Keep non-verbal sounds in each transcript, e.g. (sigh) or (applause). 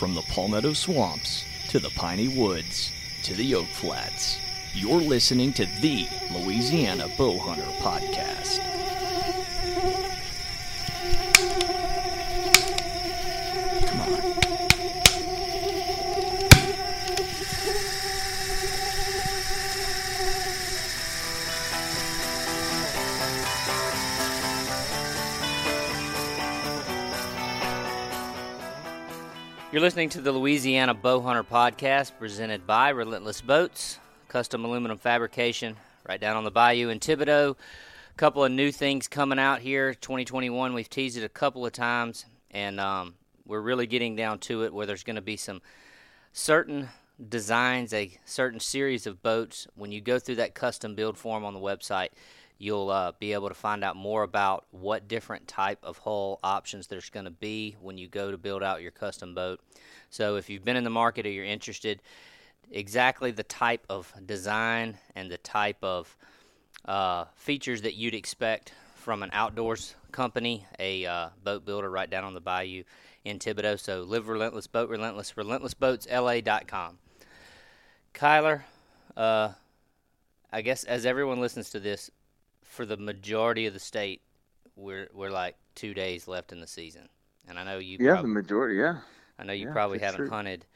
From the Palmetto Swamps to the Piney Woods to the Oak Flats, you're listening to the Louisiana Bowhunter Podcast. Come on. You're listening to the Louisiana Bowhunter Podcast presented by Relentless Boats, custom aluminum fabrication right down on the bayou in Thibodaux. A couple of new things coming out here 2021. We've teased it a couple of times, and um, we're really getting down to it where there's going to be some certain designs, a certain series of boats. When you go through that custom build form on the website, you'll uh, be able to find out more about what different type of hull options there's going to be when you go to build out your custom boat. So if you've been in the market or you're interested, exactly the type of design and the type of uh, features that you'd expect from an outdoors company, a uh, boat builder right down on the bayou in Thibodaux. So live relentless, boat relentless, relentlessboatsla.com. Kyler, uh, I guess as everyone listens to this, for the majority of the state, we're we're like two days left in the season, and I know you. Yeah, prob- the majority. Yeah. I know you yeah, probably haven't true. hunted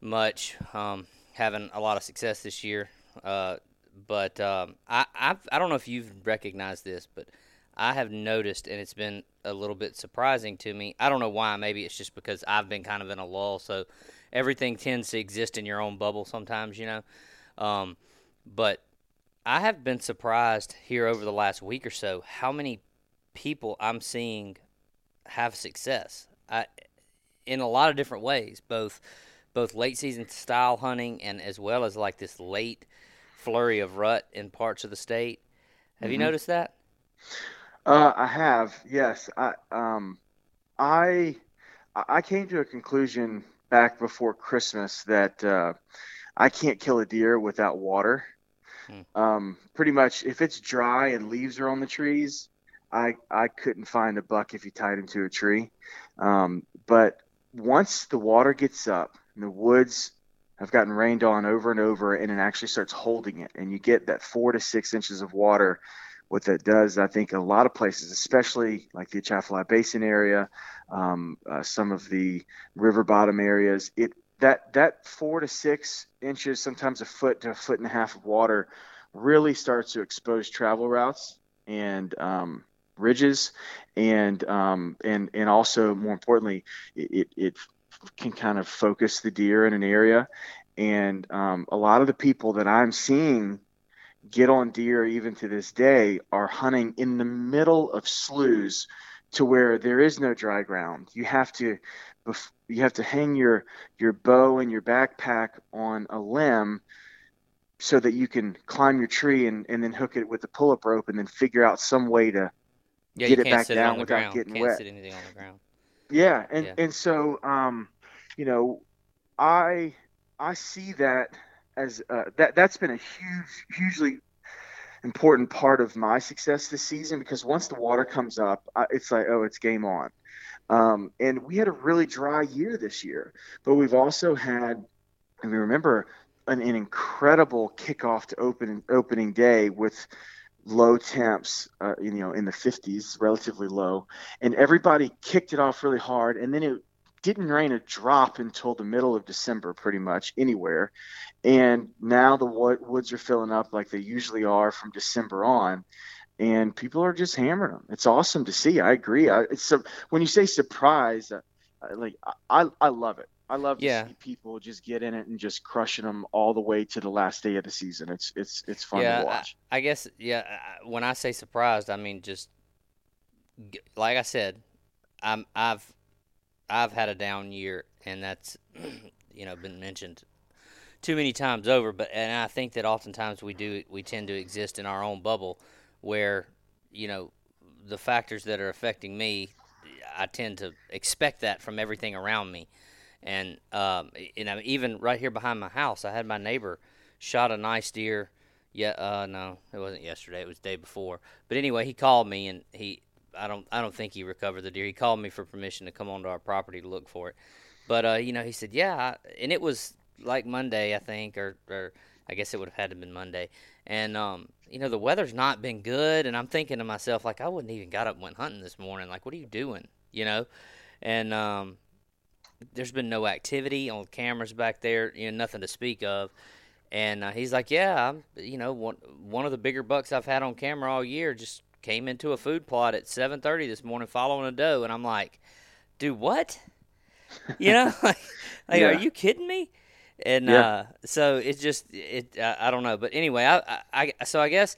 much, um, having a lot of success this year. Uh, but um, I I've, I don't know if you've recognized this, but I have noticed, and it's been a little bit surprising to me. I don't know why. Maybe it's just because I've been kind of in a lull, so everything tends to exist in your own bubble sometimes, you know. Um, but I have been surprised here over the last week or so how many people I'm seeing have success. I, in a lot of different ways, both both late season style hunting and as well as like this late flurry of rut in parts of the state. Have you Mhm. noticed that? Uh, I have. Yes. I um, I I came to a conclusion back before Christmas that uh, I can't kill a deer without water. Hmm. Um, pretty much, if it's dry and leaves are on the trees, I I couldn't find a buck if you tied him to a tree. Um, but once the water gets up and the woods have gotten rained on over and over, and it actually starts holding it, and you get that four to six inches of water what that does, I think, a lot of places, especially like the Atchafalaya Basin area, um, uh, some of the river bottom areas, it that that four to six inches, sometimes a foot to a foot and a half of water, really starts to expose travel routes and um, ridges, and um, and and also more importantly, it, it, can kind of focus the deer in an area, and um, a lot of the people that I'm seeing get on deer even to this day are hunting in the middle of sloughs to where there is no dry ground. You have to you have to hang your your bow and your backpack on a limb so that you can climb your tree and, and then hook it with the pull-up rope and then figure out some way to Yeah, Get it back down on without ground. getting can't wet. sit anything on the ground. yeah and Yeah. and so um you know i i see that as uh, that that's been a huge hugely important part of my success this season because once the water comes up it's like oh it's game on. Um and we had a really dry year this year but we've also had and we remember an, an incredible kickoff to open opening day with low temps, uh, you know, in the 50s, relatively low, and everybody kicked it off really hard, and then it didn't rain a drop until the middle of December, pretty much anywhere, and now the woods are filling up like they usually are from December on. And people are just hammering them. It's awesome to see. I agree. I, it's so, when you say surprise, uh, uh, like I, I love it. I love to Yeah. see people just get in it and just crushing them all the way to the last day of the season. It's it's it's fun yeah, to watch. I, I guess yeah. I- When I say surprised, I mean just like I said, I'm I've I've had a down year, and that's (clears throat) you know been mentioned too many times over. But and I think that oftentimes we do we tend to exist in our own bubble, where you know the factors that are affecting me, I tend to expect that from everything around me, and um, you know even right here behind my house, I had my neighbor shot a nice deer. Yeah, uh, no, it wasn't yesterday. It was the day before. But anyway, he called me and he I don't I don't think he recovered the deer. He called me for permission to come onto our property to look for it. But uh, you know, he said, "Yeah," and it was like Monday, I think, or or I guess it would have had to been Monday. And um, you know, the weather's not been good, and I'm thinking to myself, like, I wouldn't even got up and went hunting this morning. Like, what are you doing? You know, and um, there's been no activity on cameras back there. You know, nothing to speak of. And uh, he's like, "Yeah, I'm, you know, one one of the bigger bucks I've had on camera all year just came into a food plot at 7:30 this morning following a doe." And I'm like, "Dude, what? You know, (laughs) like, like yeah. are you kidding me?" And yeah. uh, so it's just it. I, I, don't know, but anyway, I, I, I so I guess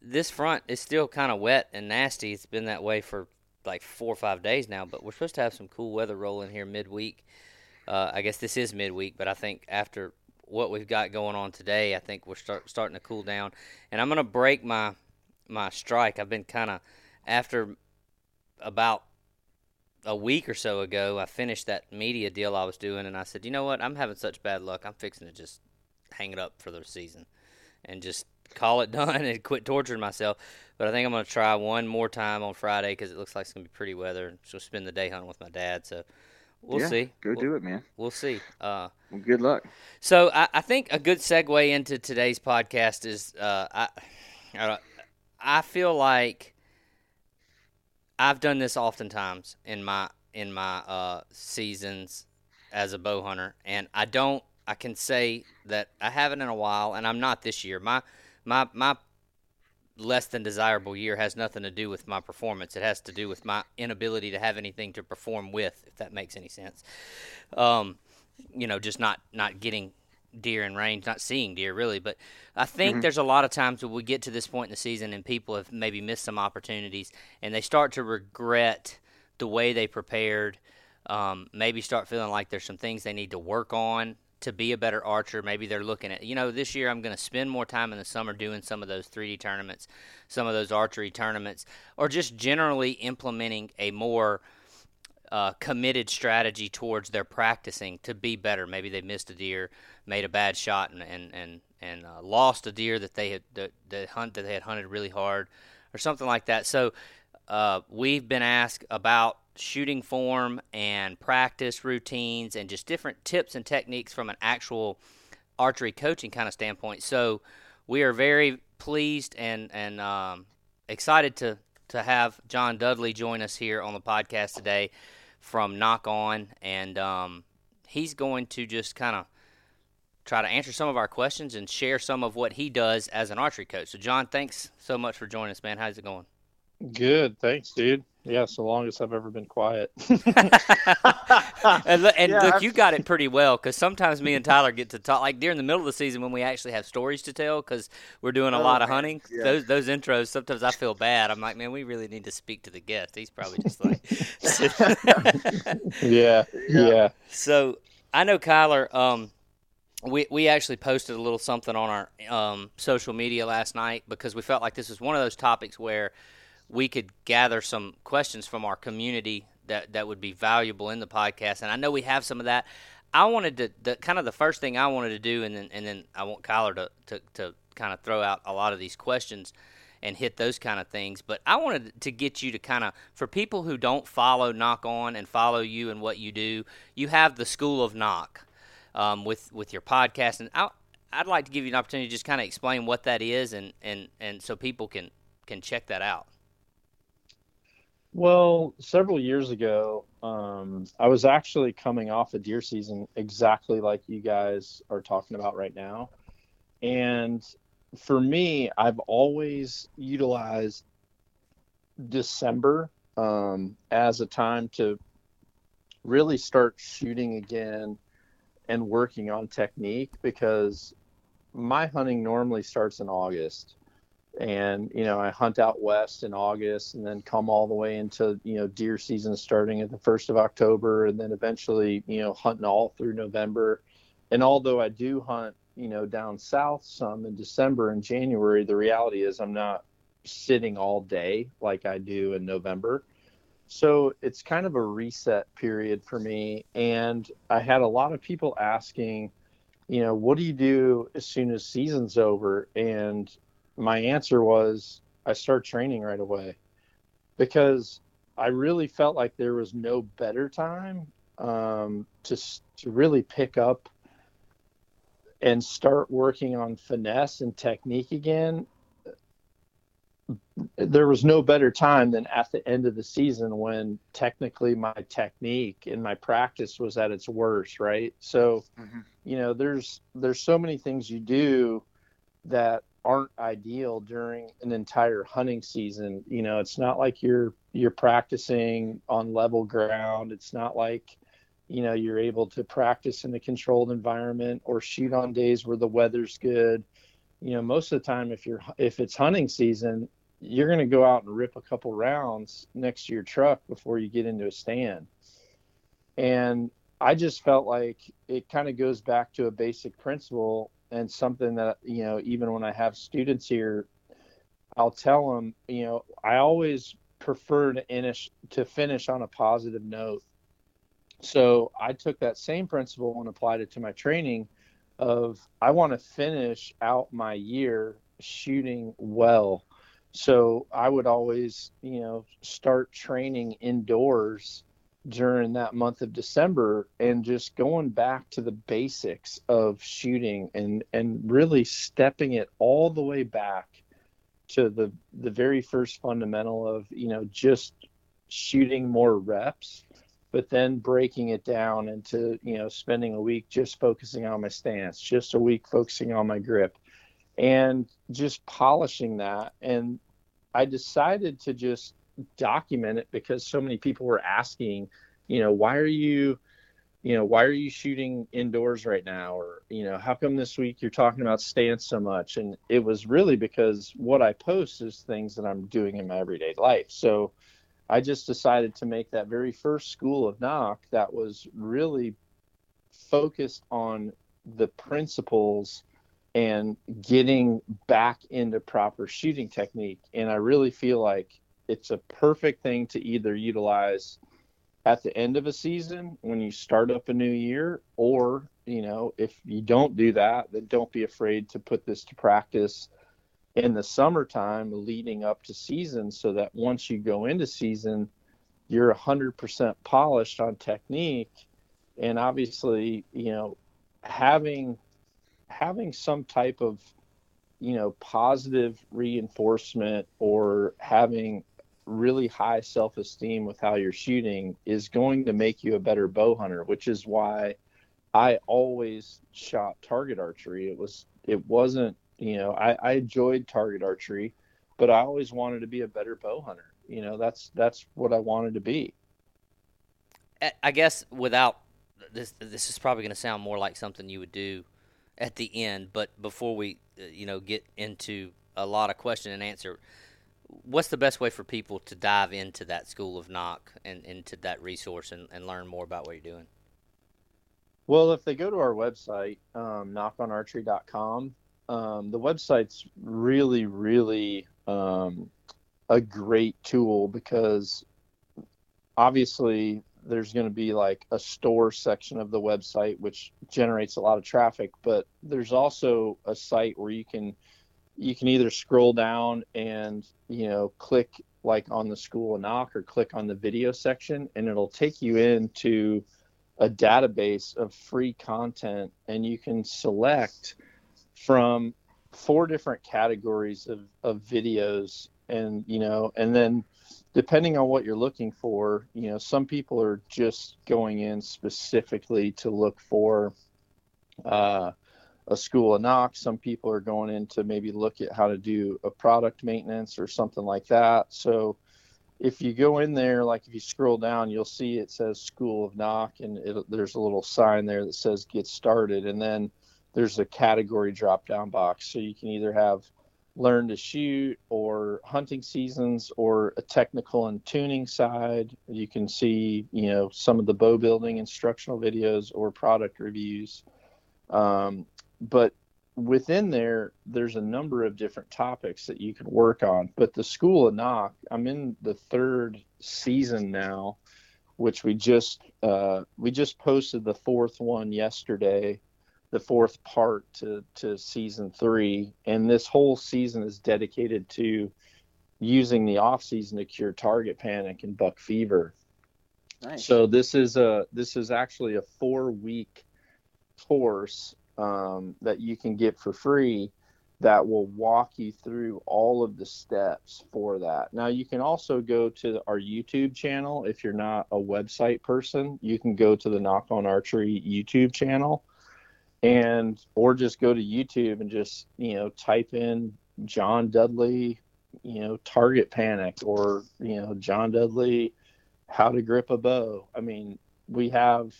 this front is still kind of wet and nasty. It's been that way for like four or five days now, but we're supposed to have some cool weather rolling here midweek. Uh, I guess this is midweek, but I think after what we've got going on today, I think we're start, starting to cool down. And I'm going to break my my strike. I've been kind of after about a week or so ago, I finished that media deal I was doing, and I said, you know what? I'm having such bad luck. I'm fixing to just hang it up for the season and just call it (laughs) done and quit torturing myself. But I think I'm going to try one more time on Friday because it looks like it's going to be pretty weather. So spend the day hunting with my dad. So we'll yeah, see. Go we'll, do it, man. We'll see. Uh, well, good luck. So I, I, think a good segue into today's podcast is uh, I, I, I feel like I've done this oftentimes in my in my uh, seasons as a bow hunter, and I don't. I can say that I haven't in a while, and I'm not this year. My my my less than desirable year has nothing to do with my performance. It has to do with my inability to have anything to perform with, if that makes any sense. Um, you know, just not not getting deer in range, not seeing deer really. But I think mm-hmm. there's a lot of times when we get to this point in the season and people have maybe missed some opportunities and they start to regret the way they prepared. Um, maybe start feeling like there's some things they need to work on to be a better archer. Maybe they're looking at, you know, this year I'm going to spend more time in the summer doing some of those 3D tournaments, some of those archery tournaments, or just generally implementing a more uh, committed strategy towards their practicing to be better. Maybe they missed a deer, made a bad shot, and and and, and uh, lost a deer that they had the, hunt that they had hunted really hard, or something like that. So uh, we've been asked about shooting form and practice routines and just different tips and techniques from an actual archery coaching kind of standpoint. So we are very pleased and and um, excited to to have John Dudley join us here on the podcast today from Nock On, and um, he's going to just kind of try to answer some of our questions and share some of what he does as an archery coach. So, John, thanks so much for joining us, man. How's it going? Good, thanks, dude. Yeah, so long as I've ever been quiet. (laughs) and, and yeah, look, you got it pretty well because sometimes me and Tyler get to talk like during the middle of the season when we actually have stories to tell because we're doing a oh, lot of hunting. Yeah. Those those intros, sometimes I feel bad. I'm like, man, we really need to speak to the guest. He's probably just like, (laughs) (laughs) yeah, yeah. So I know Kyler. Um, we we actually posted a little something on our um, social media last night because we felt like this was one of those topics where we could gather some questions from our community that that would be valuable in the podcast. And I know we have some of that. I wanted to the kind of the first thing I wanted to do, and then and then I want Kyler to to, to kind of throw out a lot of these questions and hit those kind of things. But I wanted to get you to kind of for people who don't follow Nock On and follow you and what you do, you have the School of Nock um, with with your podcast, and I, I'd like to give you an opportunity to just kind of explain what that is, and and and so people can can check that out. Well, several years ago, um, I was actually coming off a deer season exactly like you guys are talking about right now. And for me, I've always utilized December um, as a time to really start shooting again and working on technique because my hunting normally starts in August and you know I hunt out west in August, and then come all the way into you know deer season starting at the first of October, and then eventually you know hunting all through November. And although I do hunt you know down south some in December and January, the reality is I'm not sitting all day like I do in November. So it's kind of a reset period for me. And I had a lot of people asking, you know, what do you do as soon as season's over? And my answer was I start training right away because I really felt like there was no better time um, to to really pick up and start working on finesse and technique again. There was no better time than at the end of the season when technically my technique and my practice was at its worst, right? So, mm-hmm. you know, there's there's so many things you do that aren't ideal during an entire hunting season. You know, it's not like you're you're practicing on level ground. It's not like you know you're able to practice in a controlled environment or shoot on days where the weather's good. You know, most of the time if you're if it's hunting season, you're going to go out and rip a couple rounds next to your truck before you get into a stand. And I just felt like it kind of goes back to a basic principle and something that you know even when i have students here i'll tell them you know i always prefer to finish to finish on a positive note so i took that same principle and applied it to my training of i want to finish out my year shooting well so i would always you know start training indoors during that month of December and just going back to the basics of shooting and and really stepping it all the way back to the the very first fundamental of you know just shooting more reps but then breaking it down into you know spending a week just focusing on my stance just a week focusing on my grip and just polishing that and I decided to just document it because so many people were asking, you know, why are you, you know, why are you shooting indoors right now? Or, you know, how come this week you're talking about stance so much? And it was really because what I post is things that I'm doing in my everyday life. So I just decided to make that very first school of nock that was really focused on the principles and getting back into proper shooting technique. And I really feel like it's a perfect thing to either utilize at the end of a season when you start up a new year or you know if you don't do that then don't be afraid to put this to practice in the summertime leading up to season so that once you go into season you're 100% polished on technique and obviously you know having having some type of you know positive reinforcement or having really high self-esteem with how you're shooting is going to make you a better bow hunter which is why i always shot target archery. It was it wasn't you know i, I enjoyed target archery but i always wanted to be a better bow hunter. You know that's that's what i wanted to be. I guess without this this is probably going to sound more like something you would do at the end but before we uh, you know get into a lot of question and answer what's the best way for people to dive into that school of nock and into that resource and, and learn more about what you're doing? Well, if they go to our website, um, nockonarchery.com, um, the website's really, really um, a great tool because obviously there's going to be like a store section of the website which generates a lot of traffic, but there's also a site where you can you can either scroll down and you know click like on the school of nock or click on the video section and it'll take you into a database of free content and you can select from four different categories of, of videos and you know and then depending on what you're looking for you know some people are just going in specifically to look for uh, a school of nock Some people are going in to maybe look at how to do a product maintenance or something like that. So if you go in there, like if you scroll down, you'll see it says School of nock and it, there's a little sign there that says Get Started, and then there's a category drop down box. So you can either have learn to shoot or hunting seasons or a technical and tuning side. You can see, you know, some of the bow building instructional videos or product reviews. Um, but within there, there's a number of different topics that you can work on. But the School of Nock, I'm in the third season now, which we just uh, we just posted the fourth one yesterday the fourth part to, to season three. And this whole season is dedicated to using the off season to cure target panic and buck fever. Nice. So this is a this is actually a four week course um, that you can get for free that will walk you through all of the steps for that. Now you can also go to our YouTube channel if you're not a website person. You can go to the Nock On Archery YouTube channel and or just go to YouTube and just you know type in John Dudley, you know target panic or you know John Dudley how to grip a bow. I mean, we have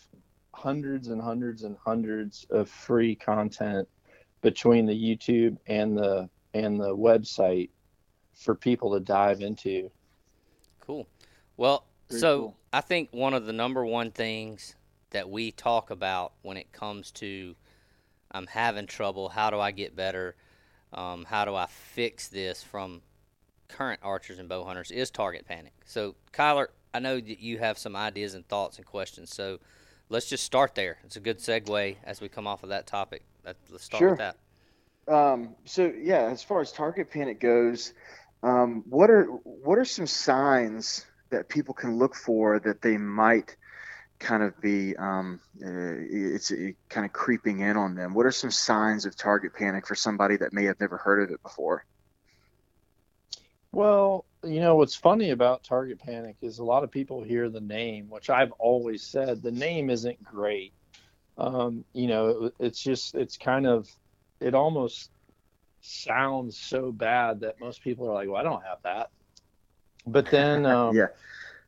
hundreds and hundreds and hundreds of free content between the YouTube and the and the website for people to dive into. Cool. Well, so cool. I think one of the number one things that we talk about when it comes to I'm having trouble. How do I get better? Um, how do I fix this from current archers and bow hunters? Is target panic. So, Kyler, I know that you have some ideas and thoughts and questions. So, let's just start there. It's a good segue as we come off of that topic. Let's start sure. with that. Um, so, yeah, as far as target panic goes, um, what are what are some signs that people can look for that they might kind of be um, uh, it's it kind of creeping in on them? What are some signs of target panic for somebody that may have never heard of it before? Well, you know what's funny about target panic is a lot of people hear the name, which I've always said the name isn't great. Um, you know, it, it's just it's kind of it almost sounds so bad that most people are like, "Well, I don't have that." But then, (laughs) um, yeah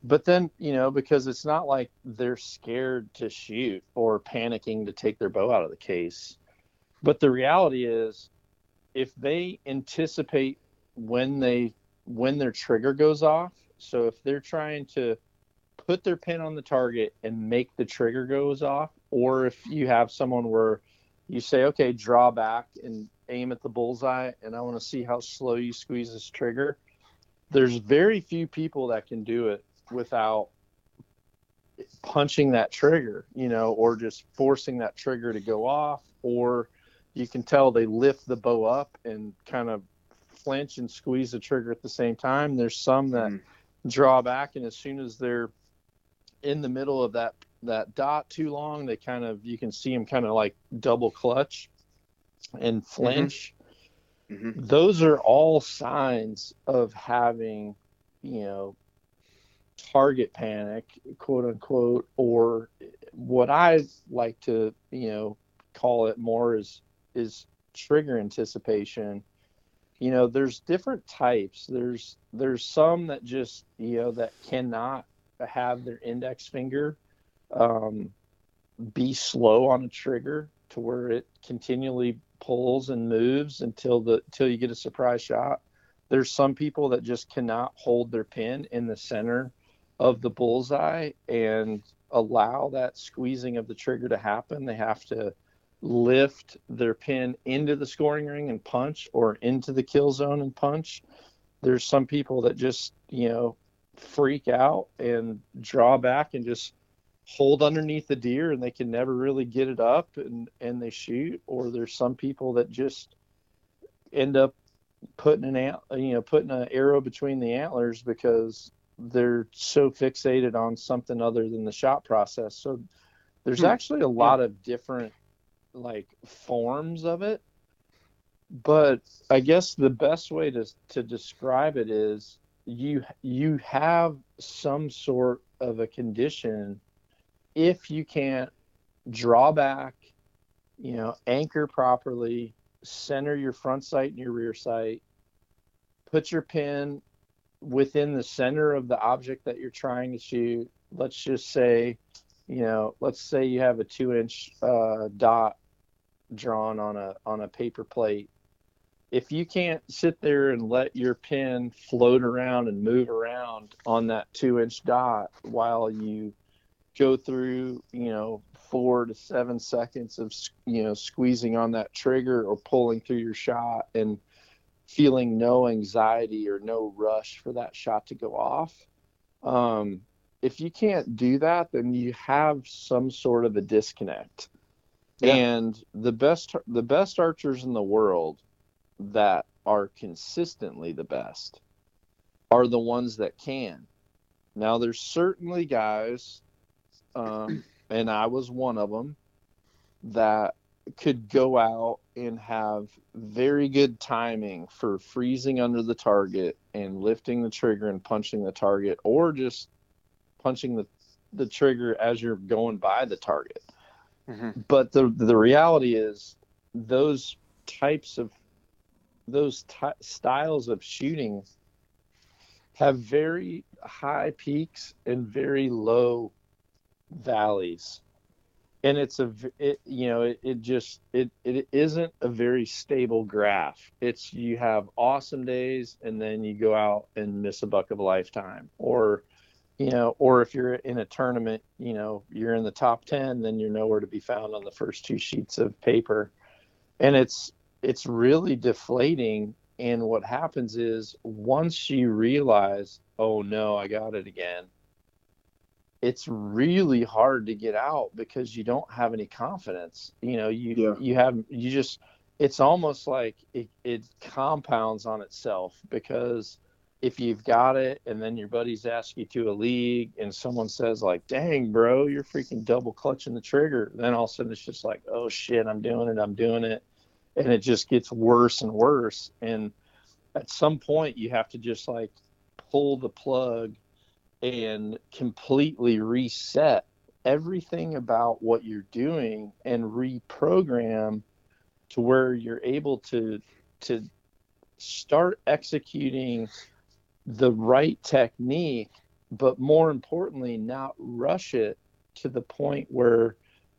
but then you know because it's not like they're scared to shoot or panicking to take their bow out of the case. But the reality is if they anticipate when they when their trigger goes off so if they're trying to put their pin on the target and make the trigger goes off or if you have someone where you say okay draw back and aim at the bullseye and i want to see how slow you squeeze this trigger there's very few people that can do it without punching that trigger, you know, or just forcing that trigger to go off, or you can tell they lift the bow up and kind of flinch and squeeze the trigger at the same time. There's some that mm. draw back, and as soon as they're in the middle of that that dot too long, they kind of you can see them kind of like double clutch and mm-hmm. flinch. Mm-hmm. Mm-hmm. Those are all signs of having, you know, target panic, quote unquote, or what I like to, you know, call it more is is trigger anticipation. You know, there's different types. There's there's some that just you know that cannot have their index finger um, be slow on a trigger to where it continually pulls and moves until the until you get a surprise shot. There's some people that just cannot hold their pin in the center of the bullseye and allow that squeezing of the trigger to happen. They have to lift their pin into the scoring ring and punch or into the kill zone and punch. There's some people that just, you know, freak out and draw back and just hold underneath the deer and they can never really get it up and and they shoot or there's some people that just end up putting an you know putting an arrow between the antlers because they're so fixated on something other than the shot process. So there's hmm. actually a lot yeah. of different like forms of it. But I guess the best way to to describe it is you you have some sort of a condition if you can't draw back, you know, anchor properly, center your front sight and your rear sight, put your pin within the center of the object that you're trying to shoot. Let's just say, you know, let's say you have a two inch uh, dot drawn on a on a paper plate. if you can't sit there and let your pen float around and move around on that two inch dot while you go through, you know, four to seven seconds of, you know, squeezing on that trigger or pulling through your shot and feeling no anxiety or no rush for that shot to go off. Um, if you can't do that, then you have some sort of a disconnect. Yeah. And the best the best archers in the world that are consistently the best are the ones that can. Now, there's certainly guys, um, and I was one of them, that could go out and have very good timing for freezing under the target and lifting the trigger and punching the target, or just punching the, the trigger as you're going by the target. Mm-hmm. But the the reality is those types of those t- styles of shooting have very high peaks and very low valleys and it's a it, you know it, it just it it isn't a very stable graph. It's you have awesome days and then you go out and miss a buck of a lifetime. Or you know or if you're in a tournament you know you're in the top 10 then you're nowhere to be found on the first two sheets of paper. And it's it's really deflating. And what happens is once you realize oh no i got it again it's really hard to get out because you don't have any confidence you know you yeah. you have you just it's almost like it, it compounds on itself because if you've got it and then your buddies ask you to a league and someone says like dang bro you're freaking double clutching the trigger then all of a sudden it's just like oh shit i'm doing it i'm doing it and it just gets worse and worse and at some point you have to just like pull the plug and completely reset everything about what you're doing and reprogram to where you're able to to start executing the right technique but more importantly not rush it to the point where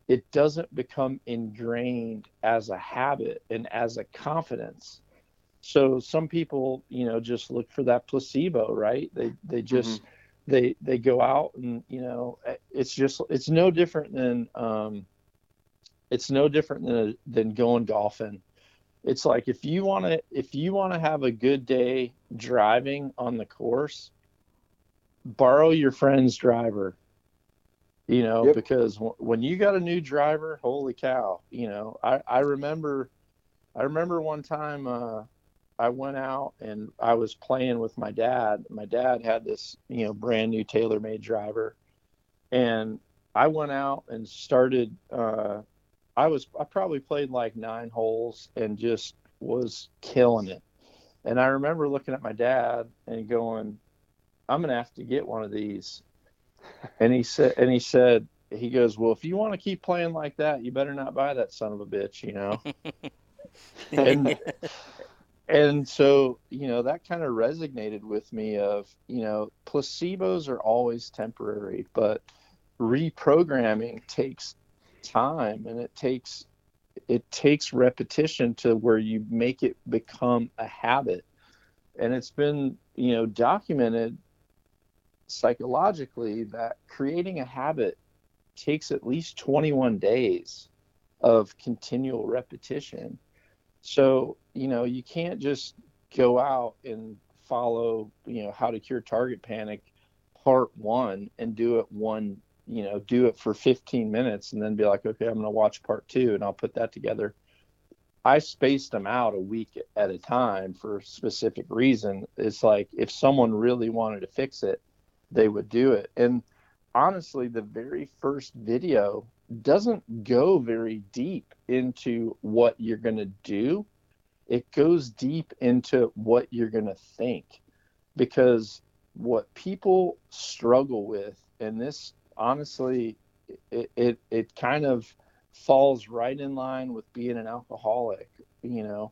it doesn't become ingrained as a habit and as a confidence so some people you know just look for that placebo right they they just mm-hmm. They they go out and you know it's just it's no different than um it's no different than than going golfing it's like if you want to if you want to have a good day driving on the course borrow your friend's driver you know, yep. because w- when you got a new driver, holy cow, you know, I, I remember, I remember one time, uh, I went out and I was playing with my dad. My dad had this, you know, brand new TaylorMade driver. And I went out and started, uh, I was, I probably played like nine holes and just was killing it. And I remember looking at my dad and going, I'm going to have to get one of these and he said, and he said, he goes, well, if you want to keep playing like that, you better not buy that son of a bitch, you know. (laughs) and (laughs) and so you know that kind of resonated with me. Of you know, placebos are always temporary, but reprogramming takes time, and it takes it takes repetition to where you make it become a habit and it's been you know documented psychologically that creating a habit takes at least 21 days of continual repetition. So, you know, you can't just go out and follow, you know, how to cure target panic part one and do it one, you know, do it for 15 minutes and then be like, okay, I'm going to watch part two and I'll put that together. I spaced them out a week at a time for a specific reason. It's like if someone really wanted to fix it, they would do it. And honestly, the very first video doesn't go very deep into what you're going to do. It goes deep into what you're going to think. Because what people struggle with, and this honestly, it, it, it kind of falls right in line with being an alcoholic. You know,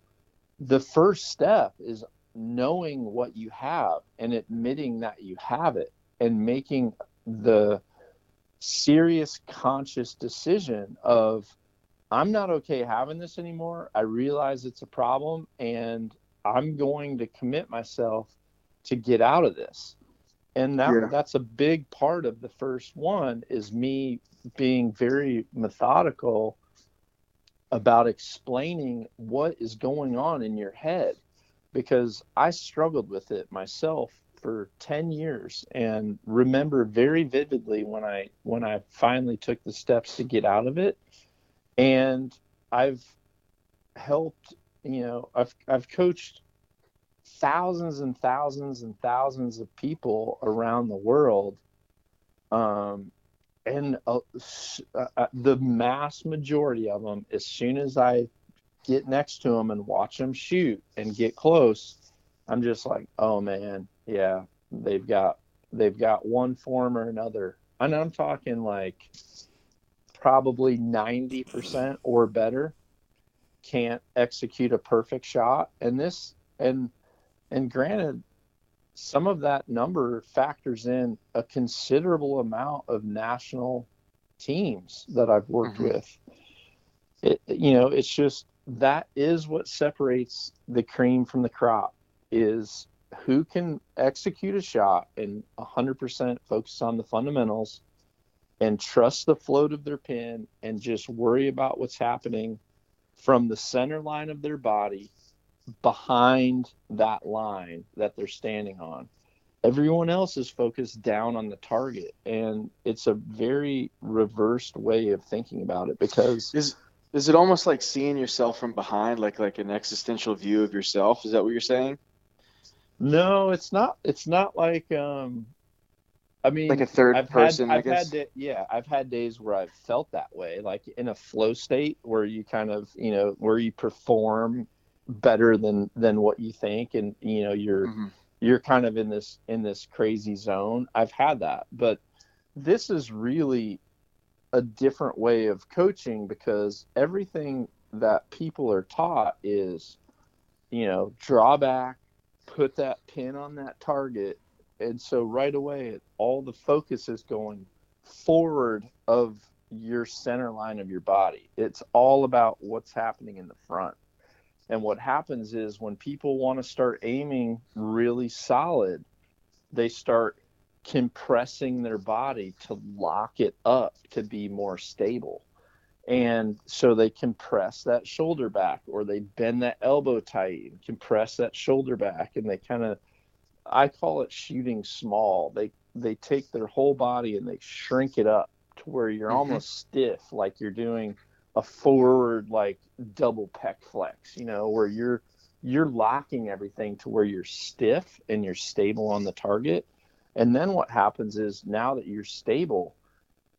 the first step is knowing what you have and admitting that you have it and making the serious conscious decision of I'm not okay having this anymore. I realize it's a problem and I'm going to commit myself to get out of this. And that, yeah. that's a big part of the first one is me being very methodical about explaining what is going on in your head because I struggled with it myself for 10 years and remember very vividly when I when I finally took the steps to get out of it. And I've helped you know I've I've coached thousands and thousands and thousands of people around the world. Um, and uh, uh, the mass majority of them as soon as I get next to them and watch them shoot and get close I'm just like oh man yeah, they've got they've got one form or another. And I'm talking like probably 90% or better can't execute a perfect shot. And this and and granted some of that number factors in a considerable amount of national teams that I've worked mm-hmm. with. It, you know, it's just that is what separates the cream from the crop is who can execute a shot and 100% focus on the fundamentals and trust the float of their pin and just worry about what's happening from the center line of their body behind that line that they're standing on. Everyone else is focused down on the target, and it's a very reversed way of thinking about it because is is it almost like seeing yourself from behind, like like an existential view of yourself? Is that what you're saying? No, it's not. It's not like. um I mean, like a 3rd person. Had, I've had, yeah, I've had days where I've felt that way, like in a flow state where you kind of, you know, where you perform better than than what you think, and you know, you're mm-hmm. you're kind of in this in this crazy zone. I've had that, but this is really a different way of coaching because everything that people are taught is, you know, drawback, put that pin on that target and so right away all the focus is going forward of your center line of your body. It's all about what's happening in the front. And what happens is when people want to start aiming really solid they start compressing their body to lock it up to be more stable and so they compress that shoulder back or they bend that elbow tight and compress that shoulder back and they kind of i call it shooting small they they take their whole body and they shrink it up to where you're mm-hmm. almost stiff like you're doing a forward like double pec flex you know where you're you're locking everything to where you're stiff and you're stable on the target and then what happens is now that you're stable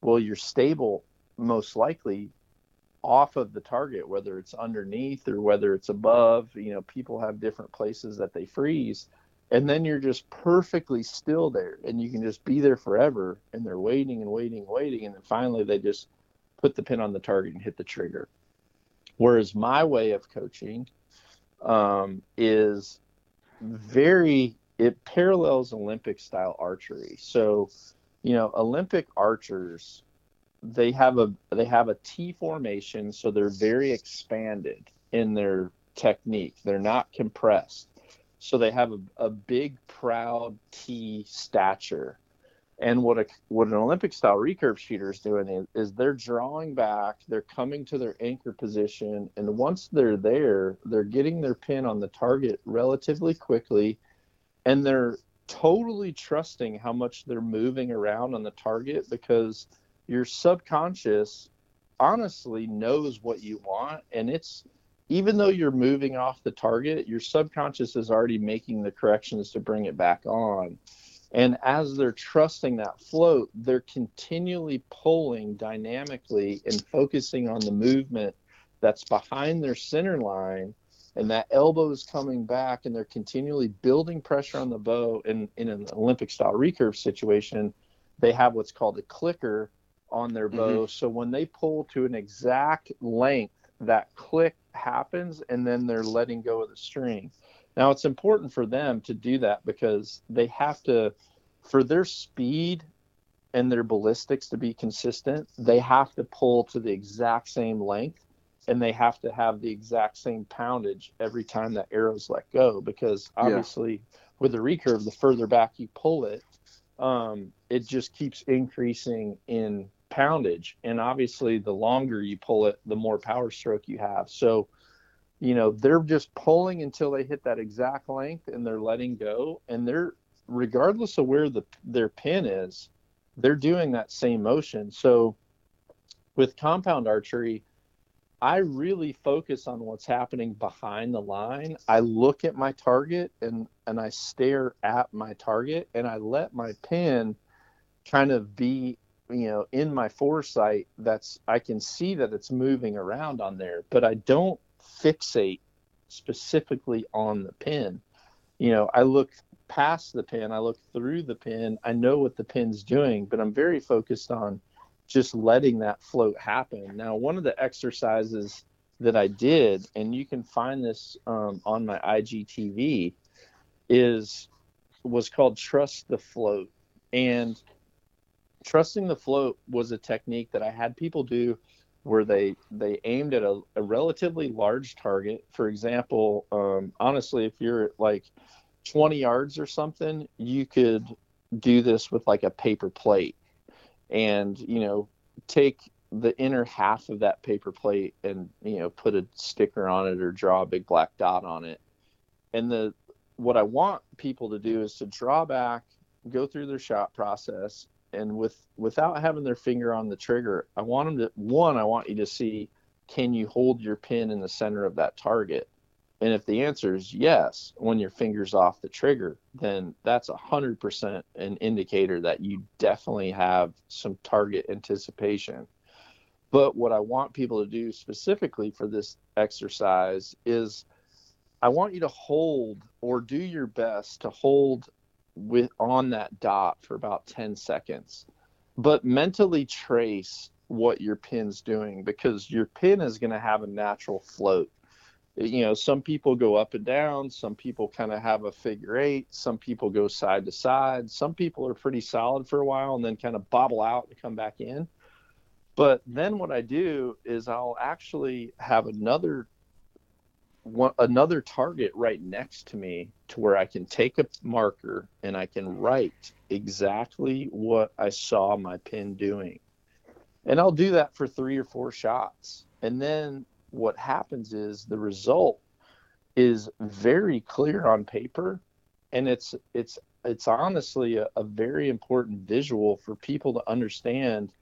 well you're stable most likely off of the target, whether it's underneath or whether it's above. You know, people have different places that they freeze. And then you're just perfectly still there and you can just be there forever. And they're waiting and waiting and waiting. And then finally they just put the pin on the target and hit the trigger. Whereas my way of coaching um, is very, it parallels Olympic style archery. So, you know, Olympic archers they have a they have a T formation, so they're very expanded in their technique. They're not compressed, so they have a, a big, proud T stature. And what a what an Olympic style recurve shooter is doing is, is they're drawing back, they're coming to their anchor position, and once they're there, they're getting their pin on the target relatively quickly, and they're totally trusting how much they're moving around on the target because your subconscious honestly knows what you want and it's even though you're moving off the target your subconscious is already making the corrections to bring it back on. And as they're trusting that float they're continually pulling dynamically and focusing on the movement that's behind their center line and that elbow is coming back and they're continually building pressure on the bow. In, in an olympic style recurve situation they have what's called a clicker on their bow. Mm-hmm. So when they pull to an exact length, that click happens and then they're letting go of the string. Now it's important for them to do that because they have to, for their speed and their ballistics to be consistent, they have to pull to the exact same length and they have to have the exact same poundage every time that arrow's let go because obviously yeah. with the recurve the further back you pull it um, it just keeps increasing in poundage. And obviously the longer you pull it the more power stroke you have. So you know they're just pulling until they hit that exact length and they're letting go. And they're regardless of where the their pin is they're doing that same motion. So with compound archery I really focus on what's happening behind the line. I look at my target and and I stare at my target and I let my pin kind of be, you know, in my foresight that's I can see that it's moving around on there, but I don't fixate specifically on the pin. You know, I look past the pin, I look through the pin, I know what the pin's doing, but I'm very focused on just letting that float happen. Now, one of the exercises that I did, and you can find this um, on my IGTV, is was called trust the float. And trusting the float was a technique that I had people do where they they aimed at a, a relatively large target. For example, um, honestly, if you're at like 20 yards or something, you could do this with like a paper plate and you know take the inner half of that paper plate and you know put a sticker on it or draw a big black dot on it and the what i want people to do is to draw back go through their shot process and with without having their finger on the trigger i want them to one i want you to see can you hold your pin in the center of that target and if the answer is yes, when your finger's off the trigger, then that's a hundred percent an indicator that you definitely have some target anticipation. But what I want people to do specifically for this exercise is I want you to hold or do your best to hold with on that dot for about 10 seconds. But mentally trace what your pin's doing because your pin is going to have a natural float you know some people go up and down some people kind of have a figure eight some people go side to side some people are pretty solid for a while and then kind of bobble out and come back in but then what i do is i'll actually have another one, another target right next to me to where i can take a marker and i can write exactly what i saw my pin doing. And i'll do that for three or four shots. And then what happens is the result is very clear on paper. And it's it's it's honestly a, a, very important visual for people to understand.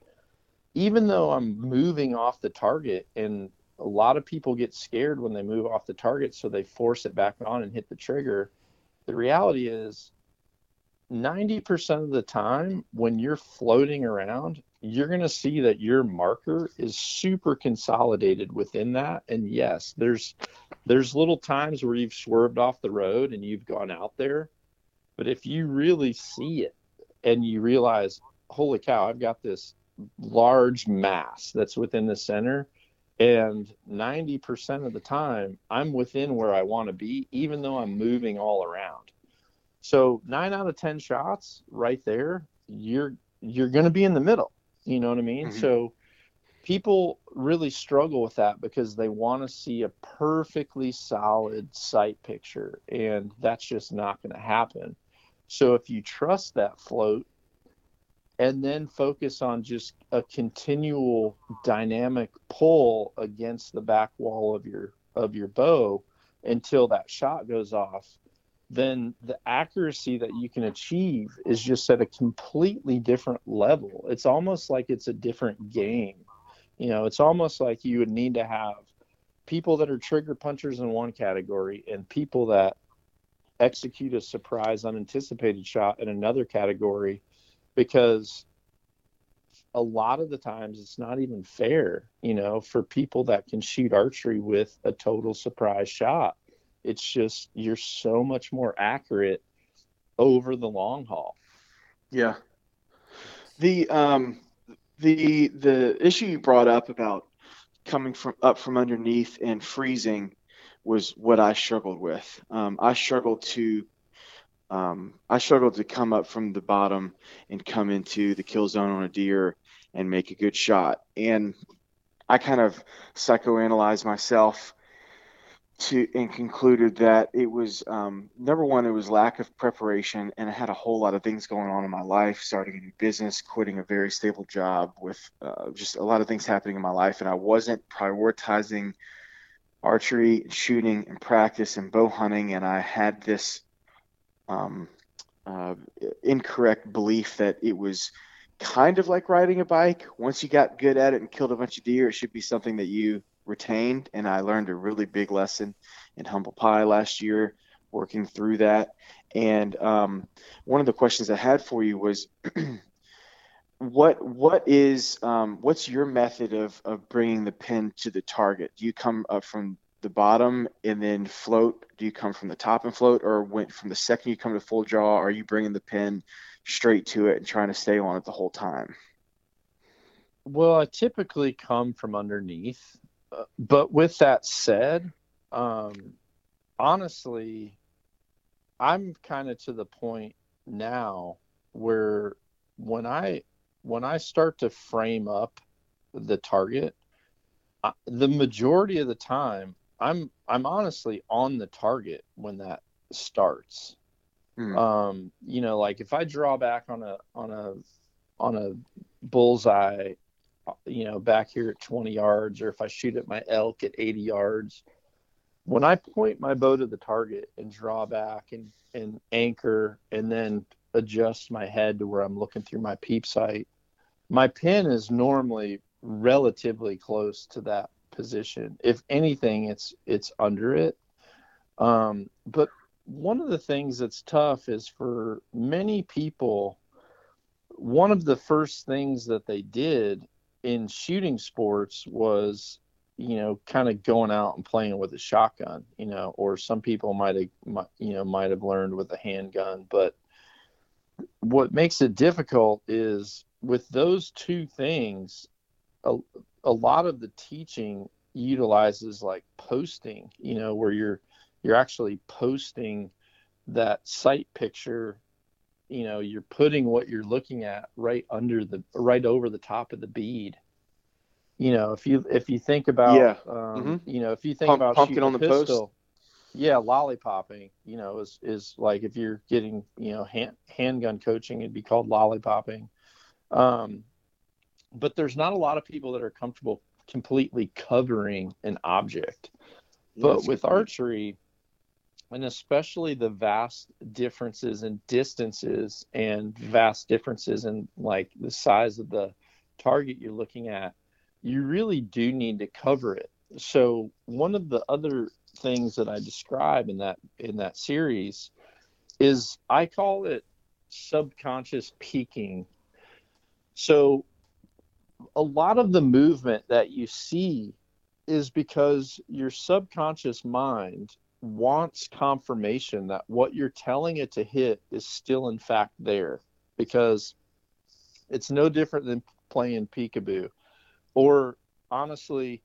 Even though i'm moving off the target and a lot of people get scared when they move off the target so they force it back on and hit the trigger. The reality is 90% of the time when you're floating around you're going to see that your marker is super consolidated within that. And yes there's there's little times where you've swerved off the road and you've gone out there but if you really see it and you realize holy cow i've got this large mass that's within the center and 90% of the time i'm within where i want to be even though i'm moving all around so 9 out of 10 shots right there you're you're going to be in the middle you know what I mean? Mm-hmm. So people really struggle with that because they want to see a perfectly solid sight picture, and that's just not going to happen. So if you trust that float and then focus on just a continual dynamic pull against the back wall of your of your bow until that shot goes off then the accuracy that you can achieve is just at a completely different level. It's almost like it's a different game. You know, it's almost like you would need to have people that are trigger punchers in one category and people that execute a surprise unanticipated shot in another category because a lot of the times it's not even fair, you know, for people that can shoot archery with a total surprise shot it's just you're so much more accurate over the long haul. Yeah. The um the the issue you brought up about coming from up from underneath and freezing was what I struggled with. Um, I struggled to um, I struggled to come up from the bottom and come into the kill zone on a deer and make a good shot. And I kind of psychoanalyzed myself to and concluded that it was um, number one, it was lack of preparation, and I had a whole lot of things going on in my life, starting a new business, quitting a very stable job, with uh, just a lot of things happening in my life, and I wasn't prioritizing archery, shooting, and practice and bow hunting, and I had this um, uh, incorrect belief that it was kind of like riding a bike. Once you got good at it and killed a bunch of deer, it should be something that you retained. And I learned a really big lesson in Humble Pie last year, working through that. And um, one of the questions I had for you was, (clears throat) what what is um, what's your method of of bringing the pin to the target? Do you come up from the bottom and then float? Do you come from the top and float, or when from the second you come to full draw, are you bringing the pin straight to it and trying to stay on it the whole time? Well, I typically come from underneath but with that said, um, honestly, I'm kind of to the point now where when I when I start to frame up the target, I, the majority of the time I'm I'm honestly on the target when that starts. Mm. Um, you know, like if I draw back on a on a on a bullseye you know, back here at 20 yards, or if I shoot at my elk at 80 yards, when I point my bow to the target and draw back and, and anchor and then adjust my head to where I'm looking through my peep sight, my pin is normally relatively close to that position. If anything, it's it's under it. Um, but one of the things that's tough is for many people, one of the first things that they did in shooting sports was you know kind of going out and playing with a shotgun you know or some people might have you know might have learned with a handgun but what makes it difficult is with those two things a, lot of the teaching utilizes like posting you know where you're you're actually posting that sight picture you know you're putting what you're looking at right under the right over the top of the bead you know if you if you think about yeah. um, mm-hmm. you know if you think Pump, about pumpkin on the pistol, post yeah lollipopping you know is is like if you're getting you know hand, handgun coaching it'd be called lollipopping um but there's not a lot of people that are comfortable completely covering an object. But with archery and especially the vast differences in distances and vast differences in like the size of the target you're looking at you really do need to cover it. So one of the other things that i describe in that in that series is i call it subconscious peeking so a lot of the movement that you see is because your subconscious mind wants confirmation that what you're telling it to hit is still in fact there because it's no different than playing peekaboo. Or honestly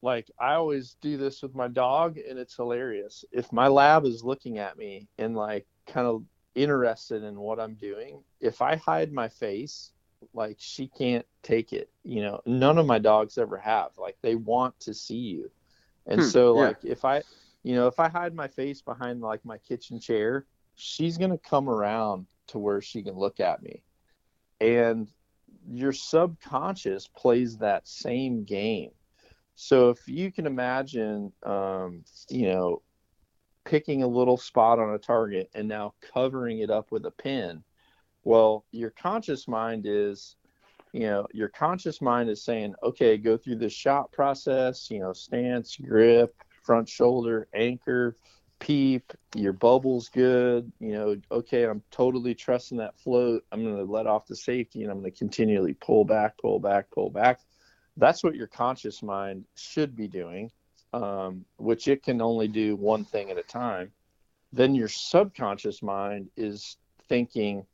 like i always do this with my dog and it's hilarious. If my lab is looking at me and like kind of interested in what i'm doing if i hide my face like she can't take it you know none of my dogs ever have like they want to see you and hmm, so like yeah. if i you know, if I hide my face behind like my kitchen chair, she's going to come around to where she can look at me. And your subconscious plays that same game. So if you can imagine, um, you know, picking a little spot on a target and now covering it up with a pin, well, your conscious mind is, you know, your conscious mind is saying, okay, go through the shot process, you know, stance, grip, front shoulder, anchor, peep, your bubble's good. You know, okay, I'm totally trusting that float. I'm going to let off the safety and I'm going to continually pull back, pull back, pull back. That's what your conscious mind should be doing, um, which it can only do one thing at a time. Then your subconscious mind is thinking,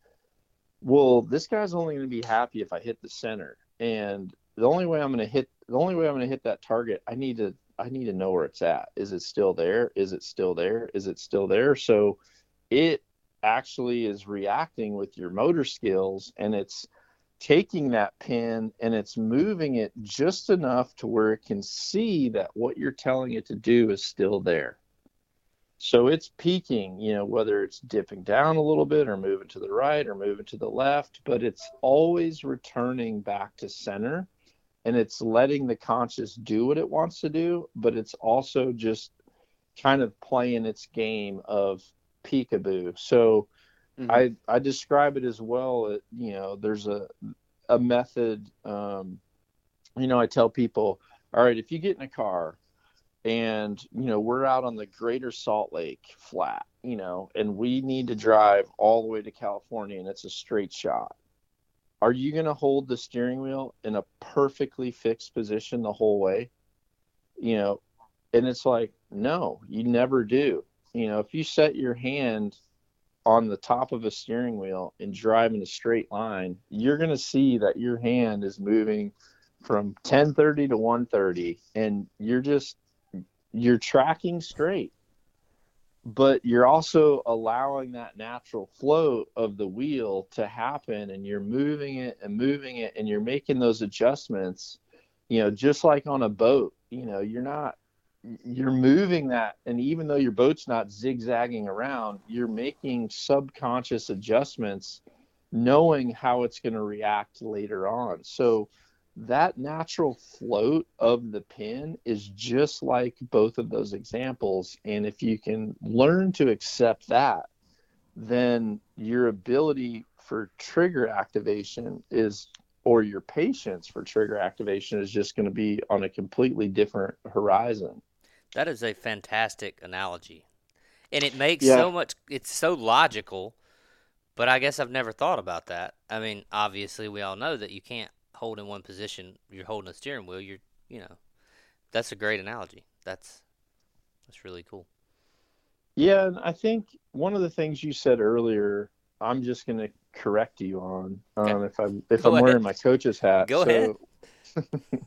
well, this guy's only going to be happy if I hit the center. And the only way I'm going to hit the only way I'm going to hit that target, I need to I need to know where it's at. Is it still there? Is it still there? Is it still there? So it actually is reacting with your motor skills and it's taking that pin and it's moving it just enough to where it can see that what you're telling it to do is still there. So it's peeking, you know, whether it's dipping down a little bit or moving to the right or moving to the left, but it's always returning back to center and it's letting the conscious do what it wants to do, but it's also just kind of playing its game of peekaboo. So mm-hmm. I I describe it as well. You know, there's a a method. Um, you know, I tell people, all right, if you get in a car and you know we're out on the Greater Salt Lake flat, you know, and we need to drive all the way to California, and it's a straight shot. Are you going to hold the steering wheel in a perfectly fixed position the whole way? You know, and it's like, no, you never do. You know, if you set your hand on the top of a steering wheel and drive in a straight line, you're going to see that your hand is moving from 1030 to 130 and you're just you're tracking straight but you're also allowing that natural flow of the wheel to happen and you're moving it and moving it and you're making those adjustments you know just like on a boat you know you're not you're moving that and even though your boat's not zigzagging around you're making subconscious adjustments knowing how it's going to react later on. So that natural float of the pin is just like both of those examples and if you can learn to accept that then your ability for trigger activation is or your patience for trigger activation is just going to be on a completely different horizon that is a fantastic analogy. And it makes yeah. so much it's so logical, but I guess I've never thought about that. I mean, obviously we all know that you can't hold in one position. You're holding a steering wheel, you're, you know. That's a great analogy. That's that's really cool. Yeah, and I think one of the things you said earlier, I'm just going to correct you on um, if I'm if Go I'm ahead. wearing my coach's hat. Go so, ahead. (laughs)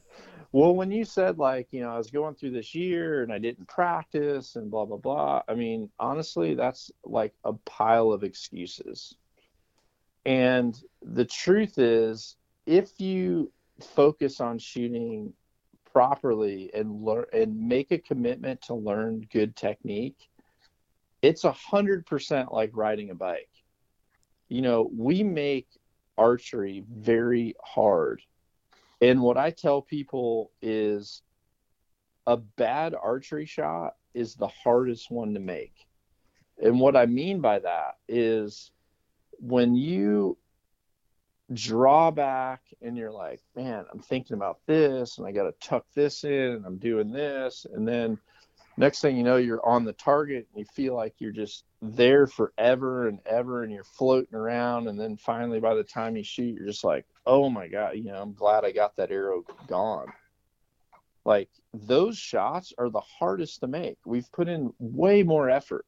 Well, when you said like, you know, I was going through this year and I didn't practice and blah blah blah, I mean, honestly, that's like a pile of excuses. And the truth is, if you focus on shooting properly and learn and make a commitment to learn good technique, it's a hundred percent like riding a bike. You know, we make archery very hard and what I tell people is a bad archery shot is the hardest one to make. And what I mean by that is when you draw back and you're like, man, I'm thinking about this and I got to tuck this in and I'm doing this. And then next thing you know, you're on the target and you feel like you're just there forever and ever and you're floating around. And then finally, by the time you shoot, you're just like, oh my god, you know, I'm glad I got that arrow gone. Like those shots are the hardest to make. We've put in way more effort.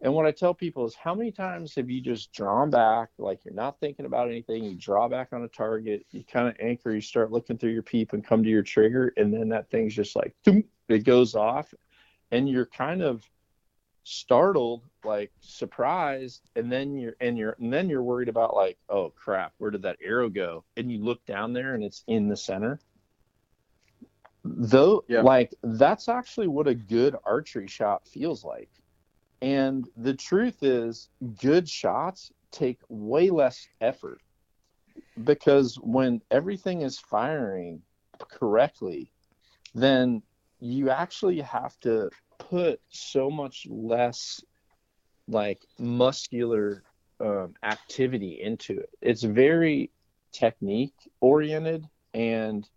And what I tell people is how many times have you just drawn back, like you're not thinking about anything, you draw back on a target, you kind of anchor, you start looking through your peep and come to your trigger, and then that thing's just like it goes off, and you're kind of startled, like surprised, and then you're and you're and then you're worried about like, oh crap, where did that arrow go? And you look down there and it's in the center. Though yeah. like that's actually what a good archery shot feels like. And the truth is good shots take way less effort because when everything is firing correctly, then you actually have to put so much less like muscular um, activity into it. It's very technique oriented and